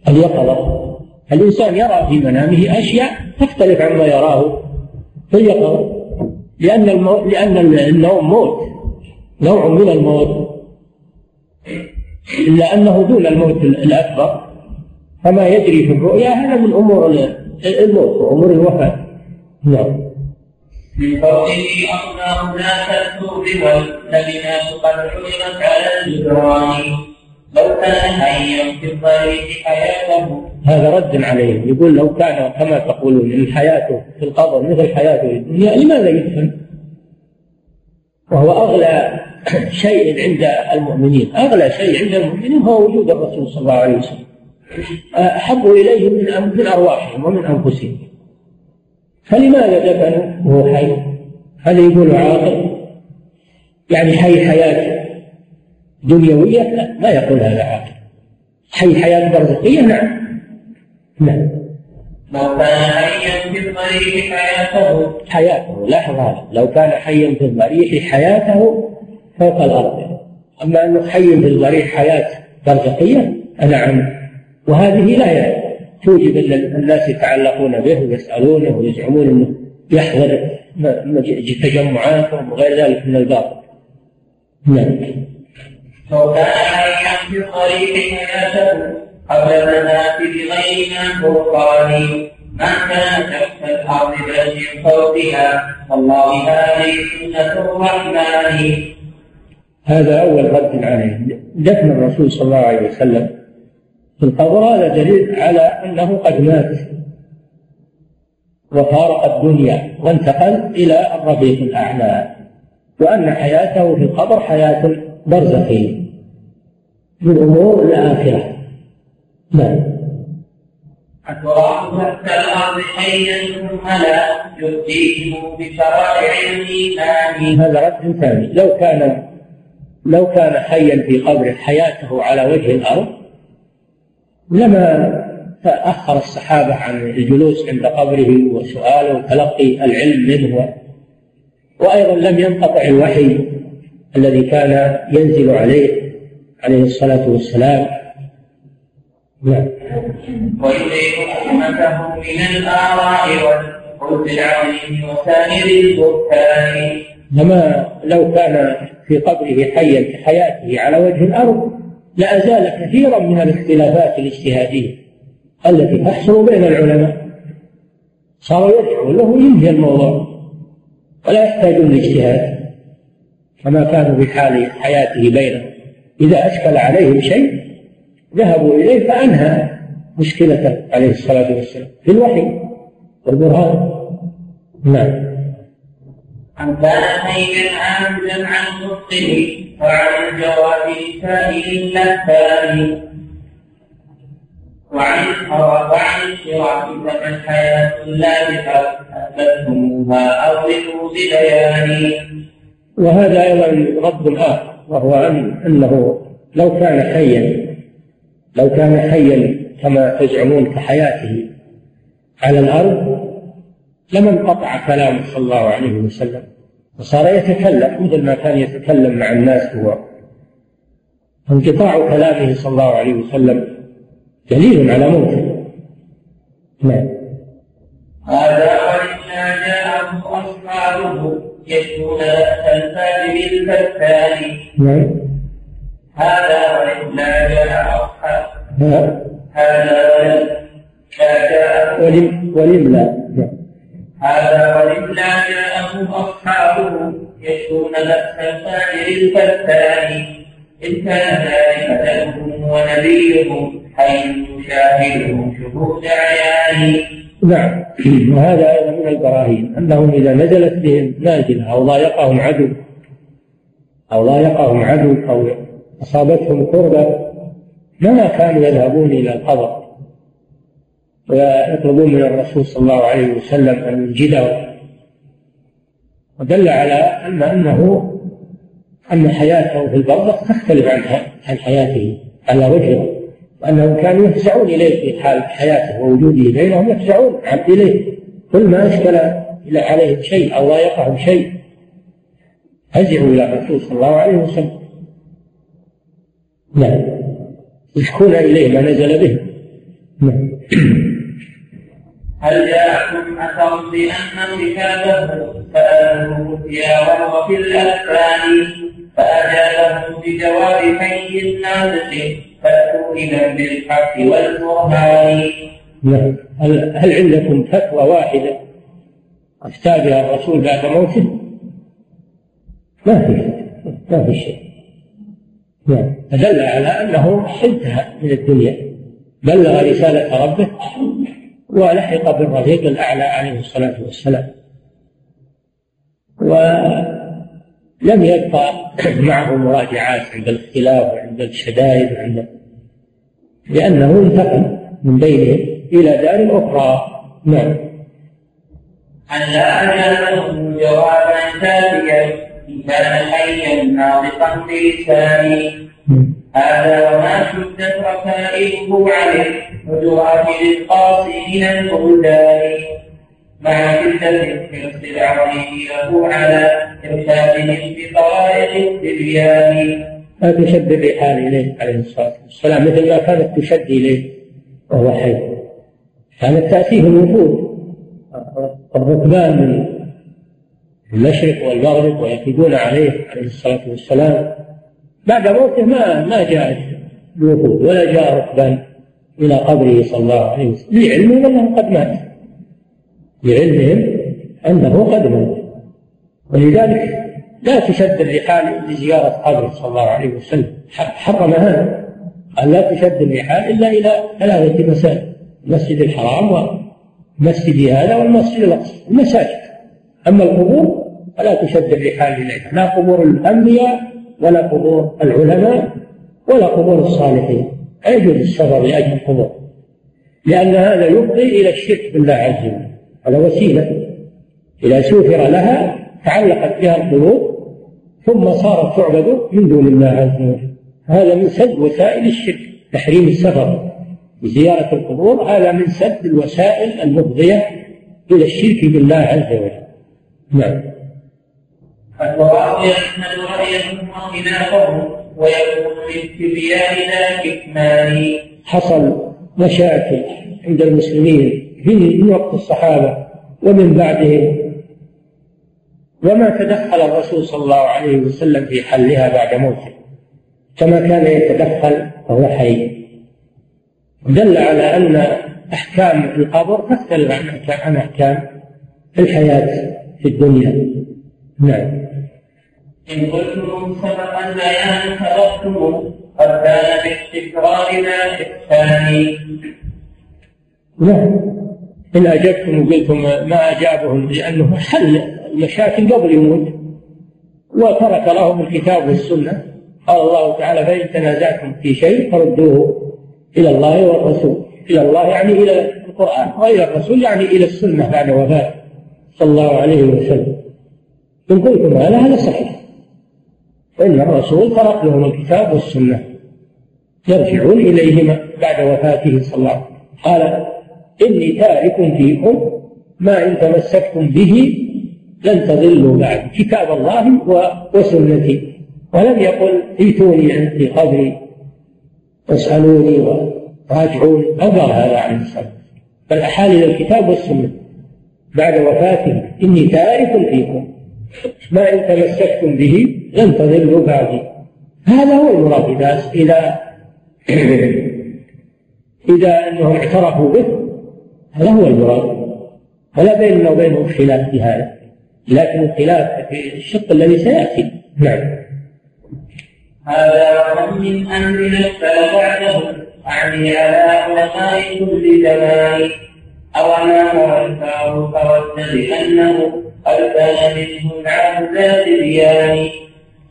B: اليقظة. الإنسان يرى في منامه أشياء تختلف عما يراه في اليقظة لأن لأن النوم موت نوع من الموت. إلا أنه دون الموت الأكبر فما يجري في الرؤيا هذا من أمور الموت وأمور الوفاة. نعم.
A: من قوله أصنام لا تأتوا والكلمات قد حرمت على الجدران لو كان حيا في الطريق حياته
B: هذا رد عليه يقول لو كان كما تقولون ان حياته في القبر مثل حياته في الدنيا لماذا يدفن؟ وهو أغلى شيء عند المؤمنين. أغلى شيء عند المؤمنين هو وجود الرسول صلى الله عليه وسلم. أحب اليهم من من أرواحهم ومن أنفسهم. فلماذا دفنوا وهو حي؟ هذا يقول عاقل. يعني حي حياة دنيوية؟ لا ما يقول هذا عاقل. حي حياة برزخية؟ نعم. نعم.
A: لو كان حيا في الضريح حياته؟
B: حياته. لاحظ هذا. لو كان حيا في الضريح حياته فوق الأرض. أما أنه حي في الضريح حياة برزخية؟ نعم. وهذه لا توجب الناس يتعلقون به ويسألونه ويزعمون أنه يحضر تجمعاتهم وغير ذلك من الباطل.
A: نعم. لو كان حيا في الضريح حياته قبل المناة بغير فرقان من كان تحت الأرض بل من فوقها والله هذه سنة الرحمن
B: هذا أول رد عليه. دفن الرسول صلى الله عليه وسلم في القبر هذا دليل على أنه قد مات وفارق الدنيا وانتقل إلى الرفيق الأعلى وأن حياته في القبر حياة برزخية من أمور الآخرة. نعم.
A: تحت الأرض حيا ثم لا يؤتيه بشرائع الإيمان؟
B: هذا رد ثاني. لو كان لو كان حيا في قبره حياته على وجه الأرض لما فأخر الصحابة عن الجلوس عند قبره وسؤاله وتلقي العلم منه وأيضا لم ينقطع الوحي الذي كان ينزل عليه عليه الصلاة والسلام.
A: نعم. ويريد أمته من الآراء العظيم وسائر البرهان
B: كما لو كان في قبره حيا في حياته على وجه الأرض لأزال كثيرا من الاختلافات الاجتهادية التي تحصل بين العلماء. صاروا يدعو له ينهي الموضوع ولا يحتاجون لاجتهاد كما كانوا في حال حياته بينهم. إذا أشكل عليهم شيء ذهبوا إليه فأنهى مشكلته عليه الصلاة والسلام. في الوحي والبرهان. نعم.
A: عاملا عن نطقه وعن الجواب سائل اللهفان وعن وعن الشراك فمن حياة لابقة أثبتهموها أو لفوز بيان
B: وهذا أيضا رد آخر وهو أن أنه لو كان حيا لو كان حيا كما تزعمون كحياته على الأرض لما انقطع كلامه صلى الله عليه وسلم. وصار يتكلم مثل ما كان يتكلم مع الناس هو. انقطاع كلامه صلى الله عليه وسلم دليل على موته.
A: نعم. هذا ولما جاءه أصحابه يشكون الفاجر الفتان نعم. هذا ولما جاء أصحابه. هذا
B: ولم ولم لا.
A: هذا ولله جاءهم أصحابه يشكون بأس الفاجر الفتان إن كان ذلك لهم ونبيهم حيث يشاهدهم شهود عيان
B: نعم. وهذا أيضا من البراهين أنهم إذا نزلت بهم نازلة أو ضايقهم عدو أو ضايقهم عدو أو أصابتهم كربة ما كانوا يذهبون إلى القبر ويطلبون من الرسول صلى الله عليه وسلم أن ينجده ودل على أن أنه أن حياته في البرزخ تختلف عن عن حياته على وجهه وأنهم كانوا يفزعون إليه في حال حياته ووجوده بينهم يفزعون إليه. كل ما أشكل عليهم شيء أو ضايقهم شيء فزعوا إلى الرسول صلى الله عليه وسلم. نعم. يشكون إليه ما نزل به. نعم.
A: هل جاءكم أثر بأن كتابه سأله يا وهو في الأذهان فأجابه بجواب حي الناطق فأتوا إذا بالحق والبرهان.
B: هل, هل عندكم فتوى واحدة أفتى الرسول بعد موته؟ ما في ما في شيء. نعم. فدل على أنه انتهى من الدنيا. بلغ رسالة ربه. ولحق بالرفيق الأعلى عليه الصلاة والسلام. ولم يبقى معه مراجعات عند الاختلاف وعند الشدائد وعند لأنه انتقل من بينهم إلى دار أخرى. نعم.
A: أن لا جوابا كافيا إن كان حيا ناطقا بلساني هذا وما شدت رسائله عليه وتراجل القاصي من البلدان مع شدة الحرص العظيم له على إرشادهم بطرائق التبيان
B: لا تشد الرحال إليه عليه الصلاة والسلام. مثل ما كانت تشد إليه وهو حي. كانت تأتيه الوفود الركبان من المشرق والمغرب ويفدون عليه عليه الصلاة والسلام. بعد موته ما ما جاء الوفود ولا جاء ركبان إلى قبره صلى الله عليه وسلم لعلمهم أنه قد مات لعلمهم أنه قد مات. ولذلك لا تشد الرحال لزيارة قبره صلى الله عليه وسلم. حرم هذا قال لا تشد الرحال إلا إلى ثلاثة مساجد المسجد الحرام ومسجد هذا والمسجد الأقصى المساجد. أما القبور فلا تشد الرحال إليها. لا قبور الأنبياء ولا قبور العلماء ولا قبور الصالحين. لا يجوز السفر لأجل القبور لأن هذا يفضي إلى الشرك بالله عز وجل. هذا وسيلة. إذا سوفر لها تعلقت بها القلوب ثم صارت تعبد من دون الله عز وجل. هذا من سد وسائل الشرك تحريم السفر بزيارة القبور. هذا من سد الوسائل المفضية إلى الشرك بالله عز وجل. نعم.
A: فالتراب يشمل رأيهم وخلافهم ويكون للتبيان لا كتمان
B: حصل مشاكل عند المسلمين من وقت الصحابة ومن بعدهم. وما تدخل الرسول صلى الله عليه وسلم في حلها بعد موته. كما كان يتدخل وهو حي. دل على أن أحكام القبر تختلف عن أحكام الحياة في الدنيا. نعم.
A: إن قلتم سبق البيان تركتم قد كان باستكرار لا إحسان
B: نعم. إن أجبتم وقلتم ما أجابهم لأنه حل المشاكل قبل يموت وترك لهم الكتاب والسنة. قال الله تعالى فإن تنازعتم في شيء فردوه إلى الله والرسول. إلى الله يعني إلى القرآن وإلى الرسول يعني إلى السنة بعد وفاته. صلى الله عليه وسلم. إن قلتم هذا هذا صحيح. فإن الرسول ترك لهم الكتاب والسنة يرجعون إليهما بعد وفاته صلى الله عليه وسلم. قال إني تارك فيكم ما إن تمسكتم به لن تضلوا بعد كتاب الله وسنتي. ولم يقل ائتوني في قبري واسألوني وراجعوني. قال هذا عن الصلاة. بل أحال إلى الكتاب والسنة. بعد وفاته إني تارك فيكم ما إن تمسكتم به لن تضلوا بعدي هذا هو المراد إذا إذا إذا أنهم اعترفوا به هذا هو المراد. ولا بيننا وبينهم خلاف في هذا. لكن الخلاف في الشق الذي سيأتي. نعم.
A: هذا وكم من أمر نفذ بعده أعني على علماء كل زمان أولا هو الفاروق رد كان منه العبد ذات بيان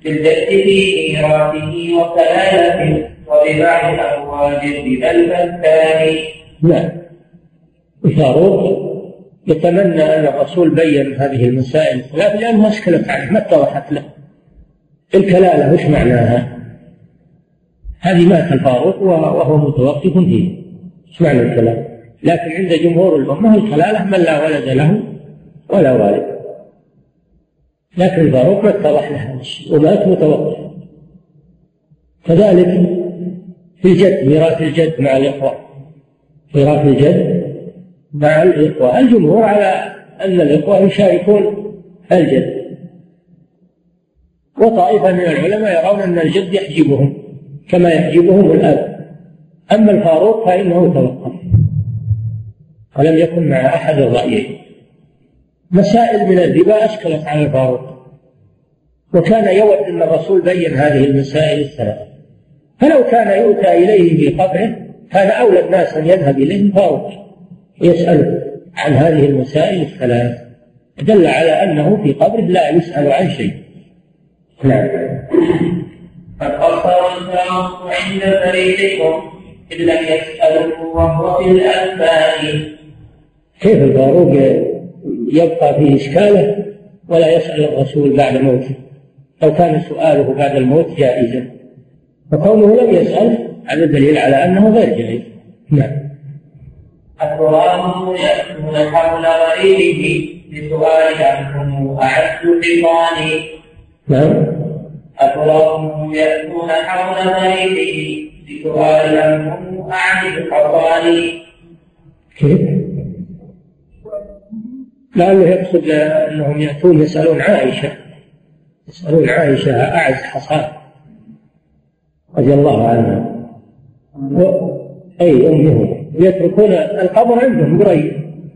A: بالجد في ميراثه وكلالة وببعض أبواب الربا الفتان
B: نعم. الفاروق يتمنى أن الرسول بين هذه المسائل الثلاث لأنها أشكلت عليه ما اتضحت له. الكلالة وش معناها؟ هذه مات الفاروق وهو متوقف فيه إيش معنى الكلام؟ لكن عند جمهور الأمة الكلالة من لا ولد له ولا والد. لكن الفاروق ما اتضح له هذا الشيء ومات متوقف كذلك في الجد ميراث الجد مع الإخوة. ميراث الجد مع الإخوة. الجمهور على أن الإخوة يشاركون الجد. وطائفة من العلماء يرون أن الجد يحجبهم كما يحجبهم الأب. أما الفاروق فإنه توقف. ولم يكن مع أحد الرأيين. مسائل من الربا أشكلت على الفاروق وكان يود أن الرسول بين هذه المسائل الثلاث. فلو كان يؤتى إليه في قبره كان أولى الناس أن يذهب إليه الفاروق يسأله عن هذه المسائل الثلاث. دل على أنه في قبره لا يسأل عن شيء. نعم.
A: قد قصر الفاروق عند فريقكم إن لم يسأله وهو في الألفان
B: كيف الفاروق يبقى في إشكاله ولا يسأل الرسول بعد موته. لو كان سؤاله بعد الموت جائزا. فكونه لم يسأل هذا دليل على أنه غير جائز. نعم.
A: أتراه يأتون حول غريبه لسؤال عنهم أعز حصاني
B: نعم.
A: أتراهم يأتون حول غريبه لسؤال عنهم أعز حصاني
B: كيف؟ لعله يقصد أنهم يأتون يسألون عائشة يسألون عائشة أعز حصان رضي الله عنها. و... أي أمهم. يتركون القبر عندهم قريب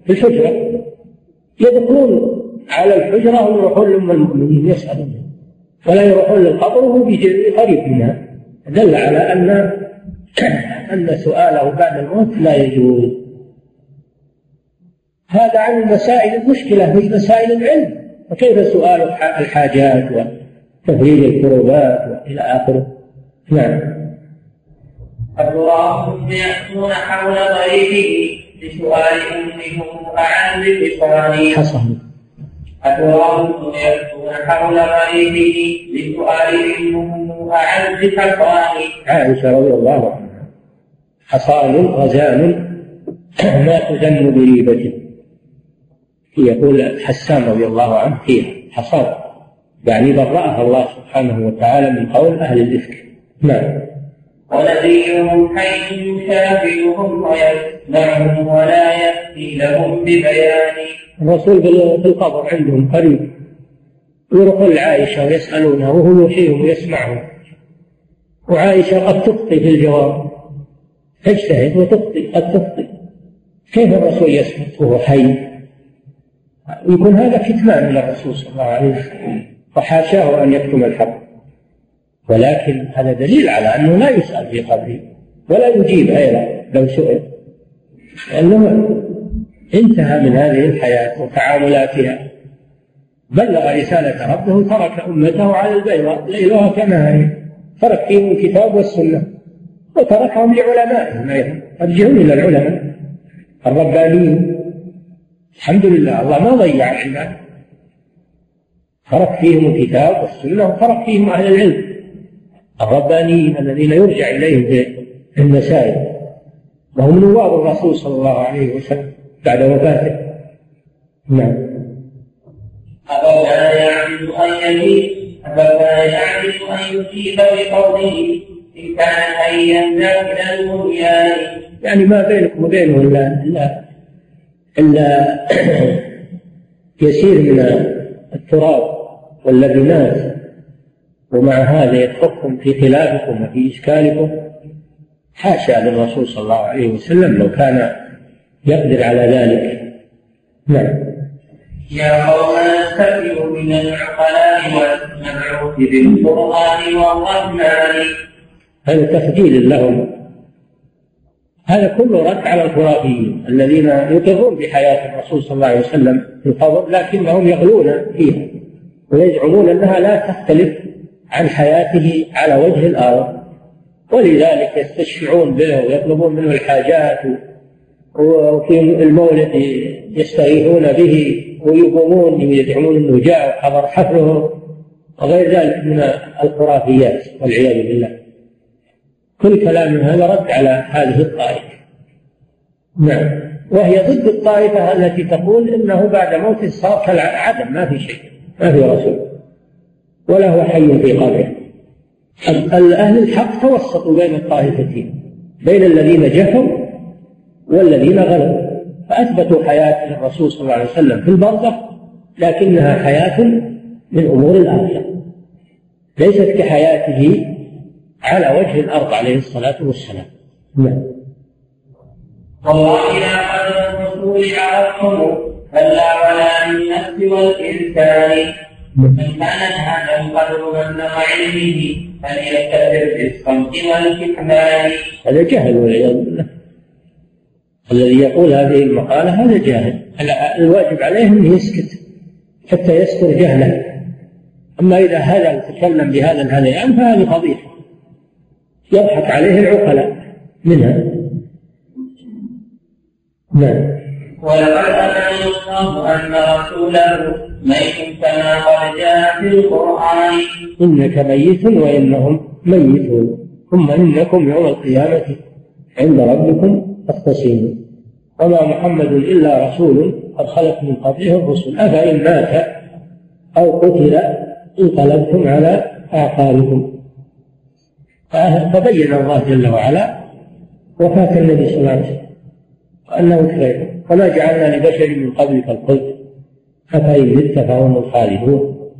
B: في الحجرة. يدخلون على الحجرة ويروحون لأم المؤمنين يسألون. ولا يروحون للقبر وهو قريب منها. دل على أن أن سؤاله بعد الموت لا يجوز. هذا عن المسائل المشكلة مش مسائل العلم. فكيف سؤال الحاجات وتفريج الكروبات إلى آخره؟ نعم.
A: أتراهم يأتون حول غريبه لسؤال أمهم أعز بصاني
B: حصل.
A: أتراهم يأتون حول غريبه لسؤال أمهم أعز حصاني
B: عائشة رضي الله عنها. حصان غزال ما تذم بريبة يقول حسان رضي الله عنه فيها حصان يعني برأها الله سبحانه وتعالى من قول أهل الإفك. نعم.
A: ونبيهم حيث يشافعهم ويسمعهم ولا يأتي لهم ببيان.
B: الرسول في القبر عندهم قريب يروحون لعائشة ويسألونها وهو يحييهم ويسمعهم وعائشة قد تخطي في الجواب. تجتهد وتخطي قد تخطي. كيف الرسول يسكت وهو حي. يكون هذا كتمان للرسول صلى الله عليه وسلم وحاشاه أن يكتم الحق. ولكن هذا دليل على أنه لا يسأل في قبره ولا يجيب أيضا لو سئل. لأنه انتهى من هذه الحياة وتعاملاتها. بلغ رسالة ربه ترك أمته على البيضاء ليلها كنهارها ترك فيهم الكتاب والسنة. وتركهم لعلمائهم أيضا. ارجعون إلى العلماء. الربانيين الحمد لله. الله ما ضيع العباد ترك فيهم الكتاب والسنة وترك فيهم أهل العلم. الربانيين الذين يرجع إليهم في المسائل. وهم نواب الرسول صلى الله عليه وسلم بعد وفاته. نعم.
A: أفلا يعجز أن يجيب أفلا يعجز أن يجيب بقوله إن كان حيا من المنيان
B: يعني ما بينكم وبينه إلا إلا يسير من التراب واللبنات ومع هذا يتحكم في خلافكم وفي إشكالكم حاشا للرسول صلى الله عليه وسلم لو كان يقدر على ذلك. نعم.
A: يا قوم أستكبروا من العقلاء والمبعوث بالقرآن والرحمن.
B: هذا تخجيل لهم. هذا كله رد على الخرافيين الذين يقرون بحياة الرسول صلى الله عليه وسلم في القبر لكنهم يغلون فيها ويزعمون أنها لا تختلف عن حياته على وجه الأرض ولذلك يستشفعون به ويطلبون منه الحاجات وفي المولد يستغيثون به ويقومون ويزعمون انه جاء وحضر حفله وغير ذلك من الخرافيات والعياذ بالله. كل كلام هذا رد على هذه الطائفة. نعم. وهي ضد الطائفة التي تقول إنه بعد موته صار كالعدم ما في شيء. ما في رسول. ولا هو حي في قبره. أهل الحق توسطوا بين الطائفتين بين الذين جفوا والذين غلبوا. فأثبتوا حياة الرسول صلى الله عليه وسلم في البرزخ لكنها حياة من أمور الآخرة. ليست كحياته على وجه الأرض عليه الصلاة والسلام. نعم.
A: والله لا قدر الرسول عرفتم فلا ولا للنفس والإنسان. من كانت هذا القدر مبلغ علمه فليستتر بالصمت والكتمان.
B: هذا جهل والعياذ بالله. الذي يقول هذه المقالة هذا جاهل. الواجب عليه أنه يسكت حتى يستر جهله. أما إذا هذا تكلم بهذا الهذيان فهذه فضيحة يضحك عليه العقلاء. منها نعم.
A: ولقد أبان الله أن رسوله ميت كما قد جاء في القرآن.
B: إنك ميت وإنهم ميتون. ثم إنكم يوم القيامة عند ربكم تختصمون. وما محمد إلا رسول قد خلت من قبله الرسل. أفإن مات أو قتل انقلبتم على أعقابكم. فبين الله جل وعلا وفاة النبي صلى الله عليه وسلم وأنه خير وما جعلنا لبشر من قبلك الخلد أفإن مت فهم الخالدون.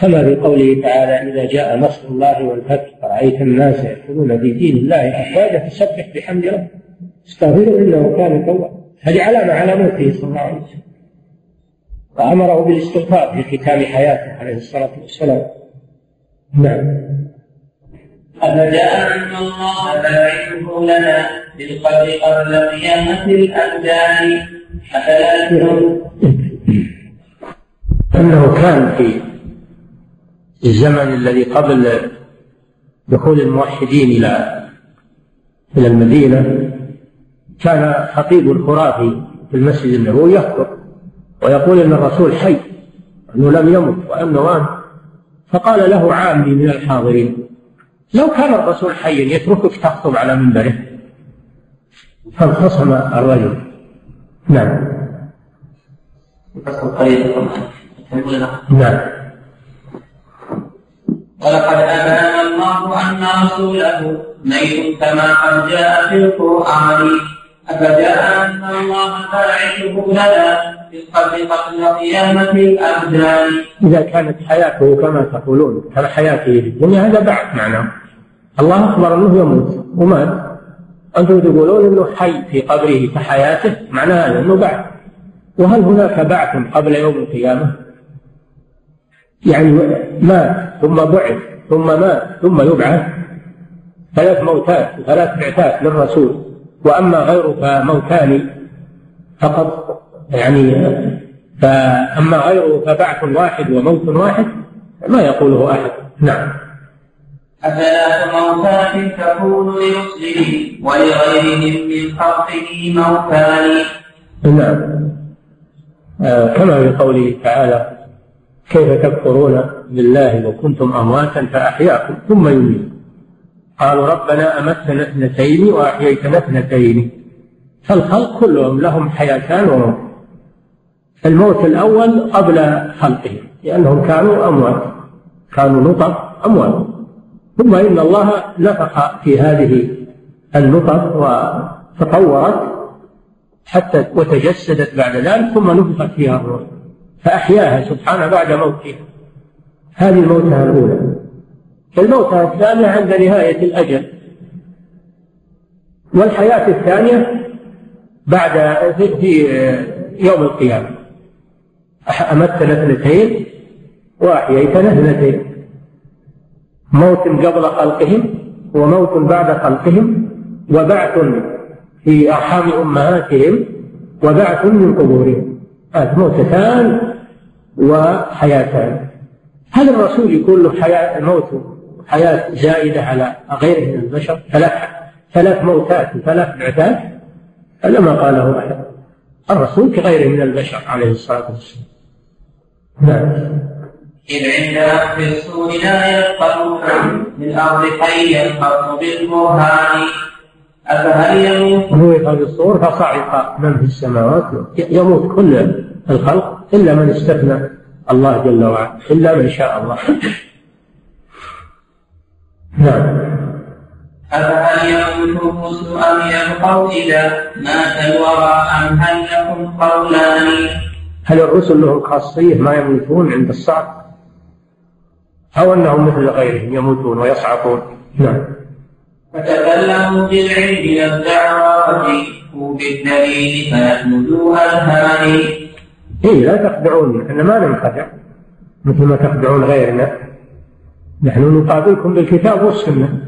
B: كما في قوله تعالى إذا جاء نصر الله والفتح فرأيت الناس يدخلون في دين الله أفواجا فسبح بحمد ربك. استغفروا إنه كان توابا هذه علامة على موته صلى الله عليه وسلم. وأمره بالاستغفار في ختام حياته عليه الصلاة والسلام. نعم.
A: أفجاء أن الله باعثه لنا بالقدر قبل قيامة الأبدان أفلا
B: أنه كان في الزمن الذي قبل دخول الموحدين إلى إلى المدينة كان خطيب الخرافي في المسجد النبوي يخطب ويقول إن الرسول حي إنه لم يمت وأنه وان فقال له عامي من الحاضرين لو كان الرسول حيا يتركك تخطب على منبره. فانخصم الرجل. نعم. نعم.
A: ولقد أبان الله أن رسوله ميت كما قد جاء في القرآن. أفجاء أن الله باعثه لنا في القبر قبل قيامة الأبدان.
B: إذا كانت حياته كما تقولون كان حياته في الدنيا هذا بعث معناه. الله أخبر أنه يموت ومات. أنتم تقولون أنه حي في قبره كحياته معناه أنه بعث. وهل هناك بعث قبل يوم القيامة؟ يعني مات ثم بعث ثم مات ثم يبعث. ثلاث موتات ثلاث بعثات للرسول. وأما غيره فموتان فقط يعني فأما غيره فبعث واحد وموت واحد ما يقوله أحد. نعم.
A: أثلاث موتات تكون لرسله ولغيرهم من خلقه موتان؟
B: نعم. آه كما في قوله تعالى كيف تكفرون بالله وكنتم أمواتا فأحياكم ثم يميت قالوا ربنا أمتنا اثنتين وأحييتنا اثنتين. فالخلق كلهم لهم حياتان وموت. الموت الأول قبل خلقهم لأنهم كانوا أموات. كانوا نطف أموات. ثم إن الله نفخ في هذه النطف وتطورت حتى وتجسدت بعد ذلك ثم نفخت فيها الروح. فأحياها سبحانه بعد موتها. هذه الموتة الأولى. الموتة الثانية عند نهاية الأجل. والحياة الثانية بعد في يوم القيامة. أمتنا اثنتين وأحييتنا اثنتين. موت قبل خلقهم وموت بعد خلقهم وبعث في أرحام أمهاتهم وبعث من قبورهم. هذه موتتان وحياتان. هل الرسول يكون له حياة موت حياة زائدة على غيره من البشر ثلاث ثلاث موتات وثلاث بعثات هذا ما قاله أحد. الرسول كغيره من البشر عليه الصلاة والسلام. نعم.
A: إذ عند أخذ السور لا من الأرض حيا قط بالبرهان. أفهل يموت؟
B: هو في الصور فصعق من في السماوات يموت كل الخلق إلا من استثنى الله جل وعلا إلا من شاء الله. نعم.
A: أفهل يموت الرسل أم يبقوا إذا مات الورى أم هل لكم قولان؟
B: هل الرسل لهم خاصية ما يموتون عند الصعق أو أنهم مثل غيرهم يموتون ويصعقون؟ نعم.
A: فتكلموا بالعلم لم دعوا بالدليل فنحمدوا الهاني.
B: إيه لا تخدعون إحنا ما ننخدع مثل ما تخدعون غيرنا. نحن نقابلكم بالكتاب والسنة.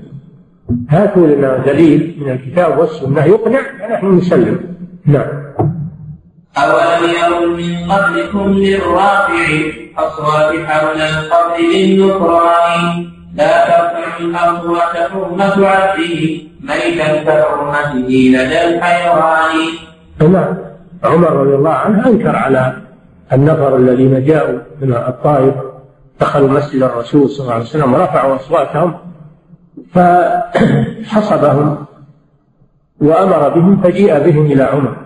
B: هاتوا لنا دليل من الكتاب والسنة يقنع فنحن نسلم. نعم.
A: أولم يروا من قبلكم للرافع أصوات حول القبر للنكران؟ لا ترفعوا الأصوات حرمة عبده ميتا كحرمته لدى الحيوان
B: نعم. عمر رضي الله عنه أنكر على النفر الذين جاءوا من الطائف دخلوا مسجد الرسول صلى الله عليه وسلم ورفعوا أصواتهم فحصبهم وأمر بهم فجيء بهم إلى عمر.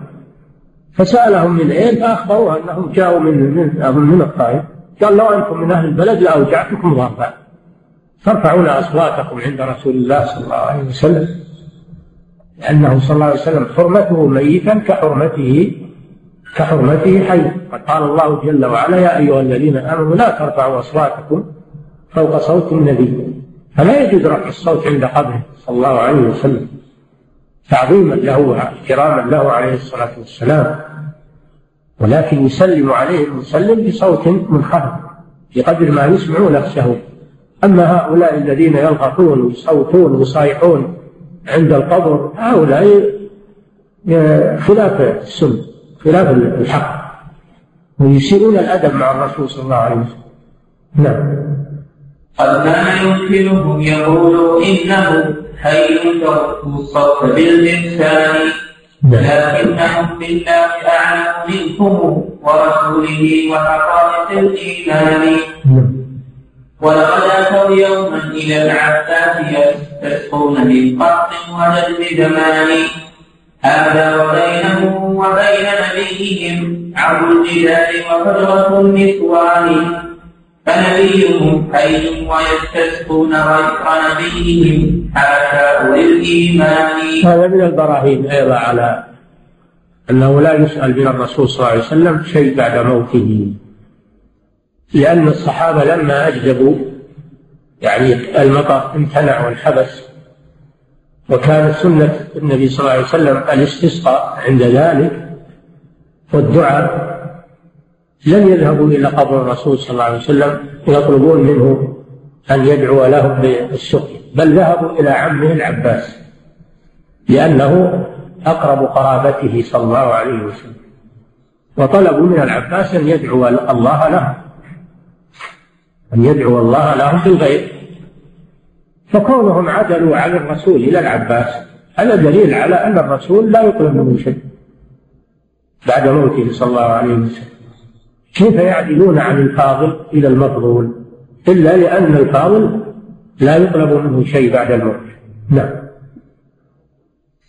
B: فسألهم من أين فأخبروه أنهم جاءوا من من من الطائف. قال لو أنتم من أهل البلد لأوجعتكم ضربا. ترفعون أصواتكم عند رسول الله صلى الله عليه وسلم. لأنه صلى الله عليه وسلم حرمته ميتا كحرمته كحرمته حي. قال الله جل وعلا يا أيها الذين آمنوا لا ترفعوا أصواتكم فوق صوت النبي. فلا يجوز رفع الصوت عند قبره صلى الله عليه وسلم. تعظيما له واحتراما له عليه الصلاة والسلام. ولكن يسلم عليه المسلم بصوت منخفض بقدر ما يسمع نفسه. أما هؤلاء الذين يلغطون ويصوتون ويصايحون عند القبر هؤلاء خلاف السنة. خلاف الحق. ويسيئون الأدب مع الرسول صلى الله عليه وسلم. نعم.
A: قد كان يمكنهم يقول إنه حي ترك الصوت بالإحسان لكنهم بالله أعلم منكم ورسوله وحقائق الإيمان. ولقد أتوا يوما إلى العباس يستسقون من قط وجلد زمان. هذا وبينه وبين نبيهم عبد الجدال وكثرة النسوان. فنبيهم حي ويستسقون غير نبيهم؟ حتى أولي الإيمان
B: هذا من البراهين أيضا على أنه لا يسأل من الرسول صلى الله عليه وسلم شيء بعد موته. لأن الصحابة لما أجدبوا يعني المطر امتنع وانحبس وكانت سنة النبي صلى الله عليه وسلم الاستسقاء عند ذلك والدعاء لم يذهبوا إلى قبر الرسول صلى الله عليه وسلم يطلبون منه أن يدعو لهم بالسقي بل ذهبوا إلى عمه العباس لأنه أقرب قرابته صلى الله عليه وسلم. وطلبوا من العباس أن يدعو الله لهم أن يدعو الله لهم بالغيب. فكونهم عدلوا عن الرسول إلى العباس هذا دليل على أن الرسول لا يطلب منه شيء. بعد موته صلى الله عليه وسلم. كيف يعدلون عن الفاضل إلى المفضول؟ إلا لأن الفاضل لا يطلب منه شيء بعد الموت. نعم.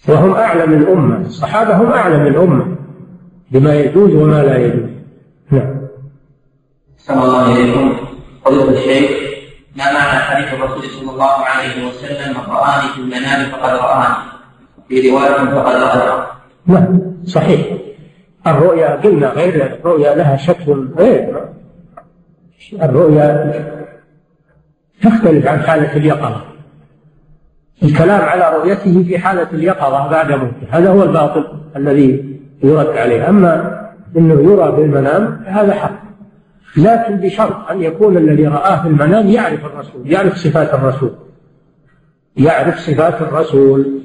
B: وهم أعلم الأمة الصحابة هم أعلم الأمة بما يجوز وما لا يجوز. نعم.
A: الله عليه فضيلة الشيخ ما معنى حديث الرسول صلى الله عليه وسلم؟ من رآني في المنام فقد رآني. في رواية فقد رآني.
B: نعم صحيح. الرؤيا قلنا غير الرؤيا لها شكل غير. الرؤيا تختلف عن حالة اليقظة. الكلام على رؤيته في حالة اليقظة بعد موته. هذا هو الباطل الذي يرد عليه. أما أنه يرى بالمنام هذا حق. لكن بشرط أن يكون الذي رآه في المنام يعرف الرسول يعرف صفات الرسول. يعرف صفات الرسول.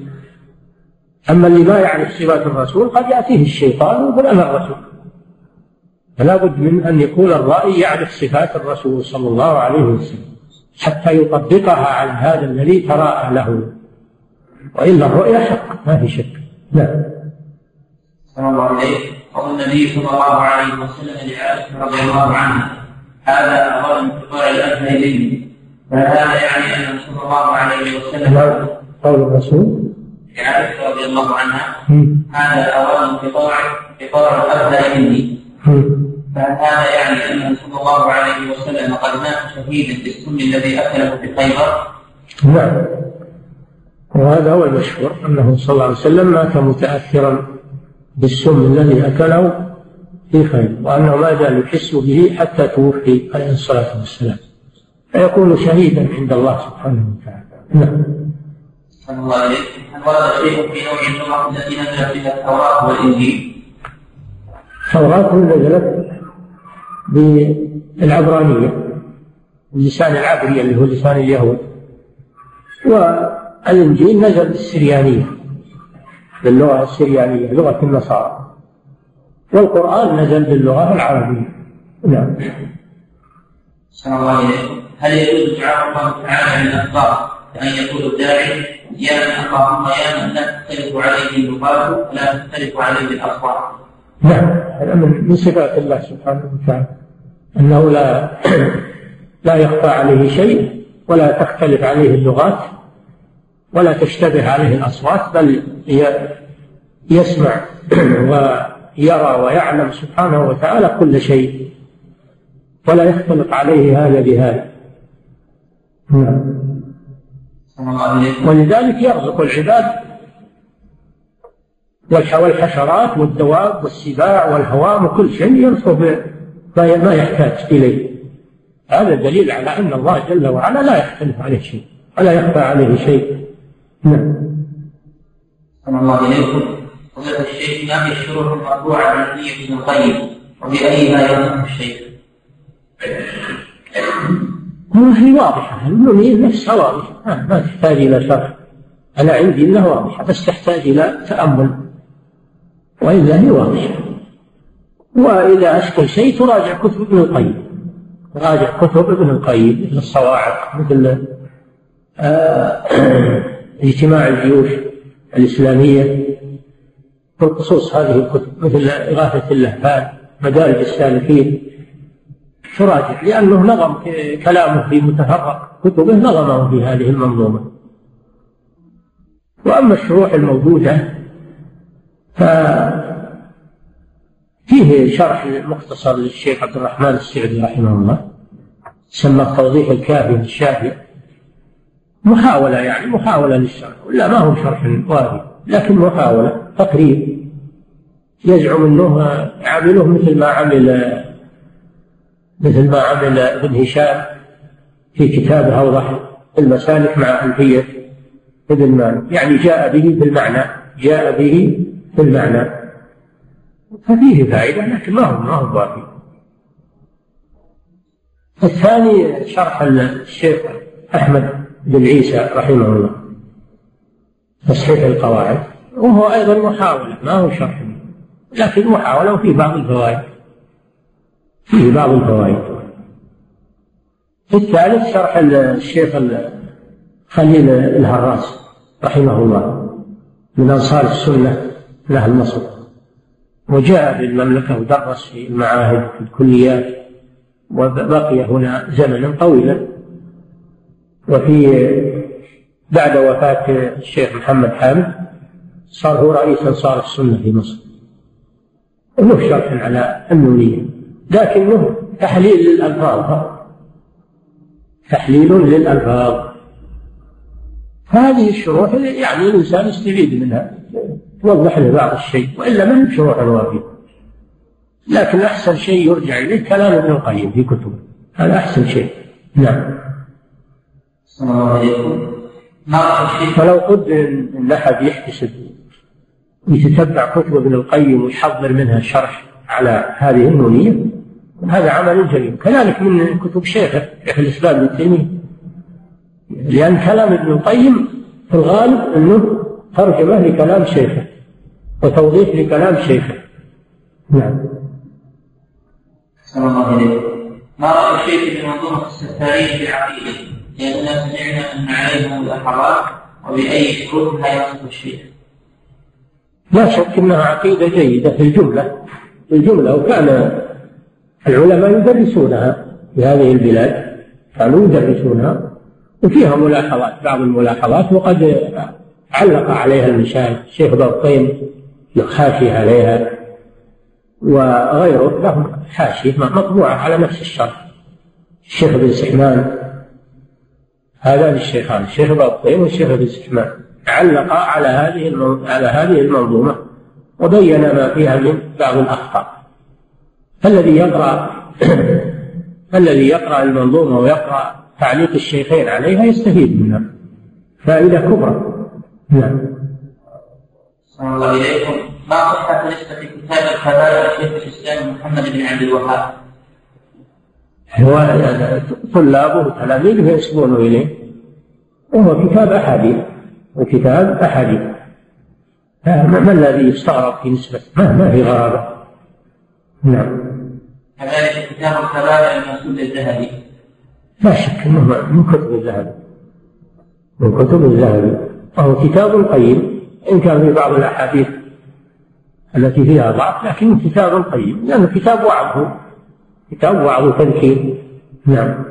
B: أما اللي ما يعرف صفات الرسول قد يأتيه الشيطان ويقول أنا الرسول. فلا بد من أن يكون الرأي يعرف صفات الرسول صلى الله عليه وسلم حتى يطبقها على هذا الذي تراءى له. وإلا الرؤيا حق ما في شك. نعم.
A: الله عليه قول النبي صلى الله عليه وسلم لعائشة رضي الله عنها هذا أول انقطاع الأثر إليه فهذا يعني أن صلى الله عليه وسلم
B: قول الرسول.
A: لعائشة رضي الله عنها هذا أول انقطاع انقطاع الأثر مني. فهل هذا يعني أنه صلى الله عليه وسلم قد مات شهيدا بالسم الذي أكله في خيبر؟
B: نعم. وهذا هو المشهور أنه صلى الله عليه وسلم مات متأثرا بالسم الذي أكله في خيبر وأنه ما زال يحس به حتى توفي عليه الصلاة والسلام. فيكون شهيدا عند الله سبحانه وتعالى. نعم.
A: الله عليه هل ورد شيء في نوع اللغة التي نزلت بها التوراة والإنجيل؟
B: التوراة نزلت بالعبرانية اللسان العبري اللي هو لسان اليهود والإنجيل نزل بالسريانية. باللغة السريانية لغة النصارى. والقرآن نزل باللغة العربية. نعم.
A: صلى الله عليه هل يجوز دعاء الله تعالى من الأخبار كأن يقول الداعي يا من أخاهم يا من لا تختلف عليه اللغات ولا تختلف عليه الأصوات
B: نعم. هذا من صفات الله سبحانه وتعالى. أنه لا لا يخفى عليه شيء ولا تختلف عليه اللغات. ولا تشتبه عليه الأصوات بل يسمع ويرى ويعلم سبحانه وتعالى كل شيء ولا يختلط عليه هذا بهذا. نعم. ولذلك يرزق العباد والحشرات والدواب والسباع والهوام وكل شيء يرزق ما يحتاج إليه. هذا دليل على أن الله جل وعلا لا يختلف عليه شيء ولا يخفى عليه شيء. نعم.
A: الله عليكم فضيلة الشيخ ما هي الشروط المرفوعة عن نية ابن القيم وبأيها ينصح الشيخ؟
B: هي واضحة النية نفسها واضحة. ما تحتاج إلى شرح. أنا عندي أنها واضحة بس تحتاج إلى تأمل. وإلا هي واضحة. وإذا أشكل شيء تراجع كتب ابن القيم. تراجع كتب ابن القيم مثل الصواعق مثل آه اجتماع الجيوش الإسلامية بخصوص هذه الكتب مثل إغاثة اللهفان مدارج السالكين تراجع لأنه نظم كلامه في متفرق كتبه نظمه في هذه المنظومة. وأما الشروح الموجودة فيه شرح مختصر للشيخ عبد الرحمن السعدي رحمه الله سمى توضيح الكافي الشافي محاولة يعني محاولة للشرح. ولا ما هو شرح واجب لكن محاولة تقريب. يزعم إنه عمله مثل ما عمل مثل ما عمل ابن هشام في كتابه أوضح المسالك مع ألفية ابن مالك. يعني جاء به بالمعنى جاء به بالمعنى ففيه فائدة لكن ما هو ما هو باقي الثاني شرح الشيخ أحمد. بن عيسى رحمه الله. تصحيح القواعد. وهو أيضا محاولة ما هو شرح. لكن محاولة وفيه بعض الفوائد. فيه بعض الفوائد. الثالث شرح الشيخ خليل الهراس رحمه الله. من أنصار السنة أهل مصر وجاء بالمملكة ودرس في المعاهد في الكليات وبقي هنا زمنا طويلا. وفي بعد وفاة الشيخ محمد حامد صار هو رئيس أنصار السنة في مصر. له شرح على النونية لكنه تحليل للألفاظ. تحليل للألفاظ. هذه الشروح يعني الإنسان يستفيد منها. توضح له بعض الشيء وإلا هي شروح وافية لكن أحسن شيء يرجع إليه كلام ابن القيم في كتبه. هذا أحسن شيء. نعم.
A: السلام عليكم.
B: فلو قد ان احد يحتسب ويتتبع كتب ابن القيم ويحضر منها شرح على هذه النونية هذا عمل جميل كذلك من كتب شيخه شيخ الإسلام ابن تيمية. لأن كلام ابن القيم في الغالب أنه ترجمة لكلام شيخه وتوضيح لكلام شيخه. نعم.
A: صلى الله عليه ما راى الشيخ في منظومه الستارين في عقيدته لأننا سمعنا أن وبأي يصف الشيخ
B: لا شك أنها عقيدة جيدة في الجملة. في الجملة وكان العلماء يدرسونها في هذه البلاد. كانوا يدرسونها وفيها ملاحظات بعض الملاحظات وقد علق عليها المشايخ الشيخ بطين حاشي عليها وغيره. لهم حاشية مطبوعة على نفس الشرح. الشيخ بن سحمان هذان الشيخان الشيخ بطين والشيخ ابن سحمان علق على هذه على هذه المنظومة وبين ما فيها من بعض الأخطاء. الذي يقرأ الذي يقرأ المنظومة ويقرأ تعليق الشيخين عليها يستفيد منها. فائدة كبرى.
A: نعم. الله إليكم ما صحة نسبة كتاب الكبائر شيخ الإسلام محمد بن عبد الوهاب؟
B: طلابه وتلاميذه ينسبون إليه. وهو كتاب أحاديث وكتاب أحاديث. ما الذي يستغرب في نسبته ما, ما في غرابة. نعم.
A: كذلك كتاب الكبائر المنسوب للذهبي
B: لا شك إنه من كتب الذهبي. من كتب الذهبي. وهو كتاب قيم. إن كان في بعض الأحاديث التي فيها ضعف لكن كتاب قيم. لأنه كتاب وعظ وعظ وتذكير نعم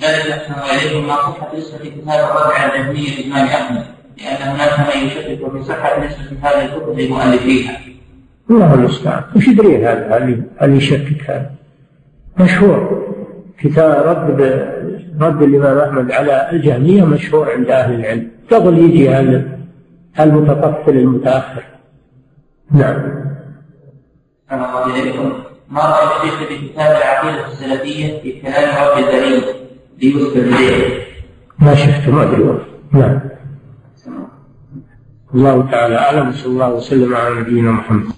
A: ذلك أحسن إليكم ما صحة نسبة كتاب الرابع الجهمية للإمام أحمد لأن هناك من يشكك في صحة نسبة هذه الكتب لمؤلفيها.
B: الله المستعان، وش يدري هذا اللي اللي يشكك هذا؟ مشهور كتاب رد رد الإمام أحمد على الجهمية مشهور عند أهل العلم قبل يجي هذا المتطفل المتأخر. نعم.
A: الله إليكم ما رأي الشيخ في كتاب العقيدة السلفية في كلام رب الدليل ليوسف البديع
B: ما شفته ما أدري نعم. الله تعالى أعلم وصلى الله وسلم على نبينا محمد.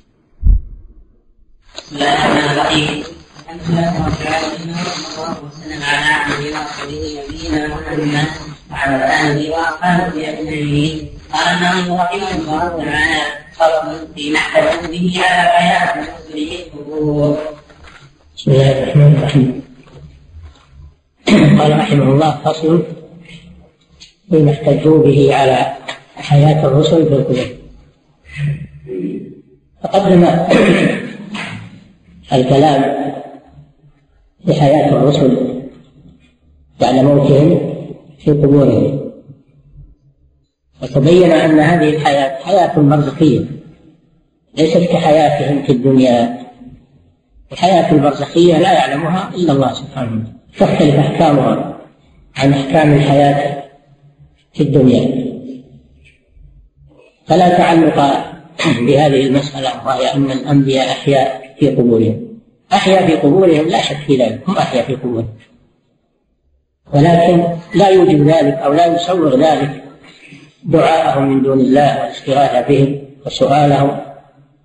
C: بسم الله الرحمن الرحيم الحمد لله رب العالمين وصلى الله وسلم على عبده ورسوله نبينا محمد وعلى آله وأصحابه أجمعين. قال النووي رحمه الله تعالى
B: بسم الله الرحمن الرحيم. قال رحمه الله فصل فيما احتجوا به على حياة الرسل في القبور تقدم الكلام في حياة الرسل بعد موتهم في قبورهم. وتبين أن هذه الحياة حياة برزخية ليست كحياتهم في الدنيا. الحياة البرزخية لا يعلمها إلا الله سبحانه وتعالى. تختلف أحكامها عن أحكام الحياة في الدنيا. فلا تعلق بهذه المسألة وهي أن الأنبياء أحياء في قبورهم. أحيا في قبورهم لا شك في ذلك هم أحيا في قبورهم. ولكن لا يوجب ذلك أو لا يصور ذلك دعاءهم من دون الله والاستغاثة بهم وسؤالهم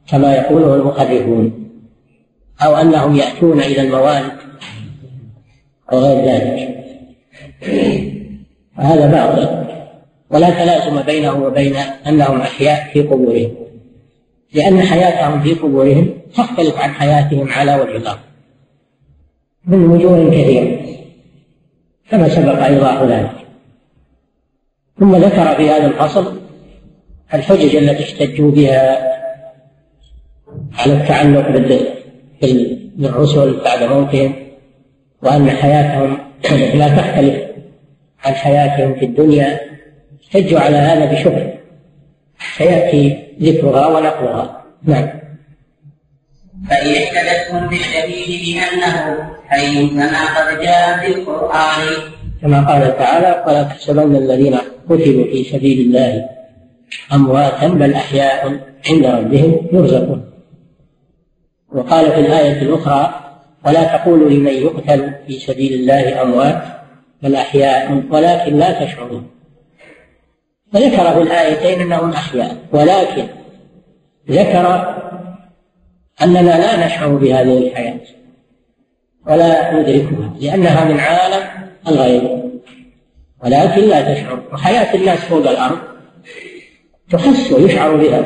B: كما يقوله المخرفون أو أنهم يأتون إلى الموالد أو غير ذلك. هذا باطل. ولا تلازم بينه وبين أنهم أحياء في قبورهم. لأن حياتهم في قبورهم تختلف عن حياتهم على وجه الأرض. من وجوه كثيرة. كما سبق إيضاح ذلك ثم ذكر في هذا الفصل الحجج التي احتجوا بها على التعلق بالرسل بعد موتهم وأن حياتهم لا تختلف عن حياتهم في الدنيا احتجوا على هذا بشبه سيأتي ذكرها ونقلها. نعم.
C: فإن احتجتم بالشهيد بأنه حي كما قد جاء في القرآن.
B: كما قال تعالى ولا تحسبن الذين قتلوا في سبيل الله أمواتا بل أحياء عند ربهم يرزقون. وقال في الآية الأخرى ولا تقولوا لمن يقتل في سبيل الله أموات بل أحياء ولكن لا تشعرون. فذكر في الآيتين أنهم أحياء ولكن ذكر أننا لا نشعر بهذه الحياة ولا ندركها لأنها من عالم الغيب. ولكن لا تشعر. وحياة الناس فوق الأرض تحس ويشعر بها.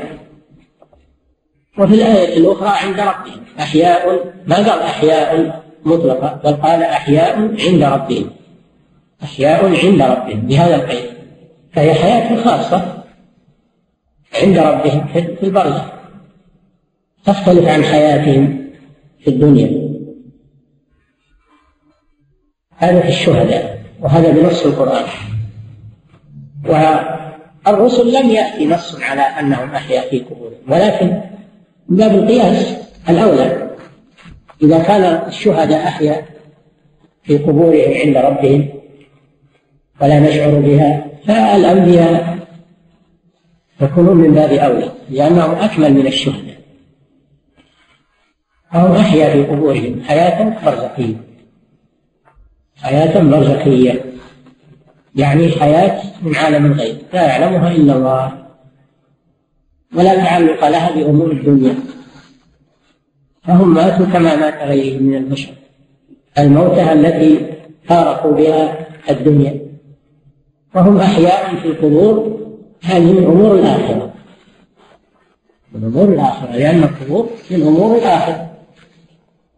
B: وفي الآية الأخرى عند ربهم أحياء ما قال أحياء مطلقة؟ بل قال أحياء عند ربهم. أحياء عند ربهم بهذا القيد. فهي حياة خاصة عند ربهم في البرزخ. تختلف عن حياتهم في الدنيا. هذا في الشهداء. وهذا بنص القرآن. والرسل لم يأتي نص على أنهم أحياء في قبورهم ولكن من باب القياس الأولى. إذا كان الشهداء أحياء في قبورهم عند ربهم ولا نشعر بها فالأنبياء يكونون من باب أولى لأنهم أكمل من الشهداء. فهم أحيا في قبورهم حياة برزخية حياة برزخية. يعني حياة من عالم الغيب. لا يعلمها إلا الله. ولا تعلق لها بأمور الدنيا. فهم ماتوا كما مات غيرهم من البشر. الموتى التي فارقوا بها الدنيا. وهم أحياء في القبور. هذه من أمور الآخرة. من أمور الآخرة. لأن القبور من أمور الآخرة.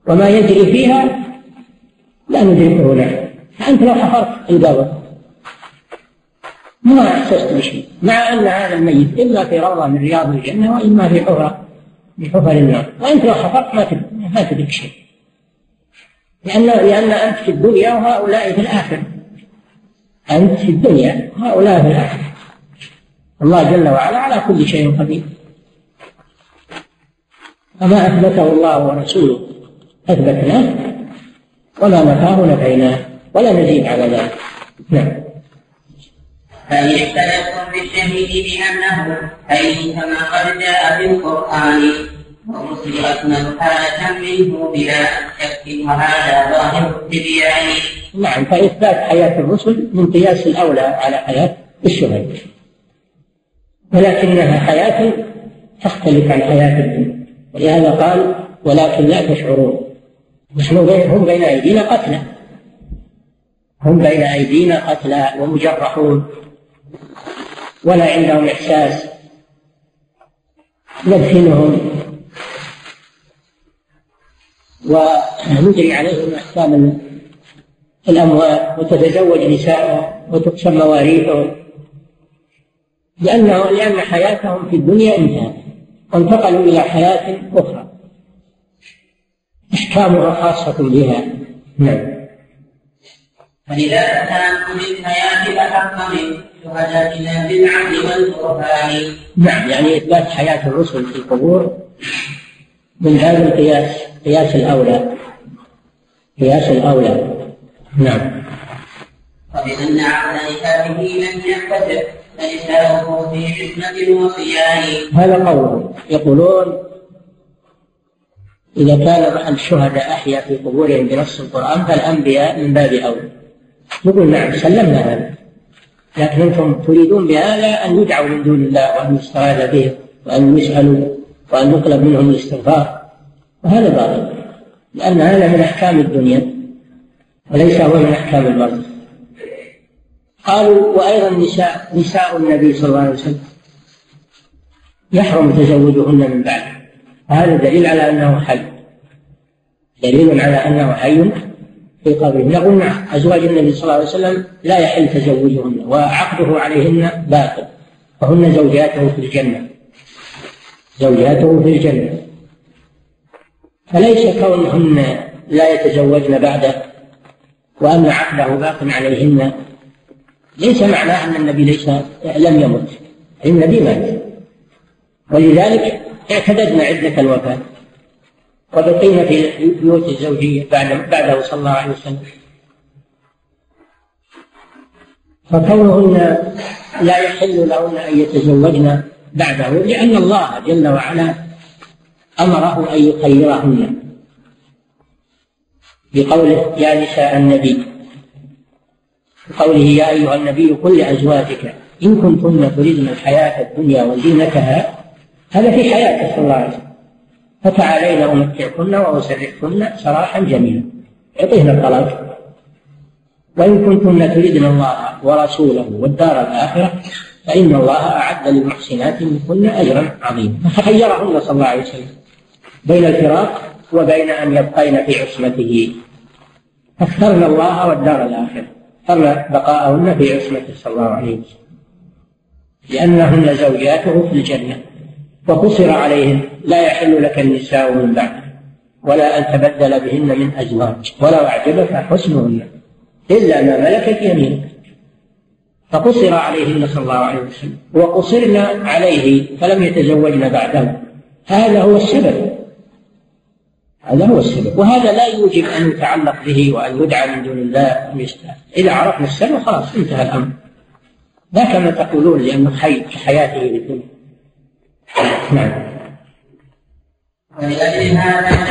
B: وما يجري فيها لا ندركه نحن فأنت لو حفرت القبر ما أحسست بشيء. مع أن هذا الميت إما في روضة من رياض الجنة وإما في حفرة من حفر النار وأنت لو حفرت ما ما تدرك شيء لأن لأن أنت في الدنيا وهؤلاء في الآخرة. أنت في الدنيا وهؤلاء في الآخرة. الله جل وعلا على كل شيء قدير. فما أثبته الله ورسوله أثبتناه. وما نفاه نفيناه ولا نزيد على ذلك نعم.
C: فإن اختلفتم بالشهيد بأنه أي كما قد جاء في القرآن أكمل حالة منه بلا شك وهذا ظاهر التبيان
B: نعم فإثبات حياة الرسل من قياس الأولى على حياة الشهداء ولكنها حياة تختلف عن حياة الدنيا ولهذا قال ولكن لا تشعرون. نحن هم بين أيدينا قتلى هم بين أيدينا قتلى ومجرحون. ولا عندهم إحساس. ندفنهم ونجري عليهم أحكام الأموات وتتزوج نساءهم وتقسم مواريثهم. لأنه لأن حياتهم في الدنيا انتهت. وانتقلوا إلى حياة أخرى. أحكامها خاصة بها. نعم.
C: فإذا أتاكم الحياة من شهدائنا بالعدل والبرهان
B: نعم يعني إثبات حياة الرسل في القبور. من هذا القياس قياس الأولى. قياس الأولى. نعم.
C: وبأن عقل نكاحه لم يحتسب فنساؤه في عصمة وصيان
B: هذا قوله. يقولون إذا كان الشهداء أحيا في قبورهم بنص القرآن فالأنبياء من باب أولى نقول نعم سلمنا هذا. لكن أنتم تريدون بهذا أن يدعوا من دون الله وأن يستغاث بهم وأن يسألوا وأن يطلب منهم الاستغفار. وهذا باطل لأن هذا من أحكام الدنيا وليس هو من أحكام البرزخ قالوا وأيضا نساء نساء النبي صلى الله عليه وسلم يحرم تزوجهن من بعده هذا دليل على أنه حي. دليل على أنه حي في قبره. نقول نعم أزواج النبي صلى الله عليه وسلم لا يحل تزوجهن وعقده عليهن باطل فهن زوجاته في الجنة. زوجاته في الجنة. فليس كونهن لا يتزوجن بعده وأن عقده باق عليهن ليس معناه أن النبي ليس لم يمت. النبي مات. ولذلك اعتددنا عدة الوفاة. وبقينا في البيوت الزوجية بعد بعده صلى الله عليه وسلم. فكونهن لا يحل لهن أن يتزوجن بعده لأن الله جل وعلا أمره أن يخيرهن. بقوله يا نساء النبي بقوله يا أيها النبي قل لأزواجك إن كنتن تريدن الحياة الدنيا وزينتها هذا في حياته صلى الله عليه وسلم. فتعالين أمتعكن وأسرحكن سراحا جميلا. يعطيهن الطلاق وإن كنتن تريدن الله ورسوله والدار الآخرة فإن الله أعد للمحسنات منكن أجرا عظيما. فخيرهن صلى الله عليه وسلم بين الفراق وبين أن يبقين في عصمته. فاخترن الله والدار الآخرة. اخترن بقاءهن في عصمته صلى الله عليه وسلم. لأنهن زوجاته في الجنة. وقصر عليهن لا يحل لك النساء من بعد ولا أن تبدل بهن من أزواج ولو أعجبك حسنهن إلا ما ملكت يمينك. فقصر عليهن صلى الله عليه وسلم وقصرن عليه فلم يتزوجن بعده. هذا هو السبب. هذا هو السبب. وهذا لا يوجب أن يتعلق به وأن يدعى من دون الله ويستهل إذا عرفنا السبب خلاص انتهى الأمر. لا كما تقولون لأنه حي كحياته للدنيا نعم.
C: ولأجل هذا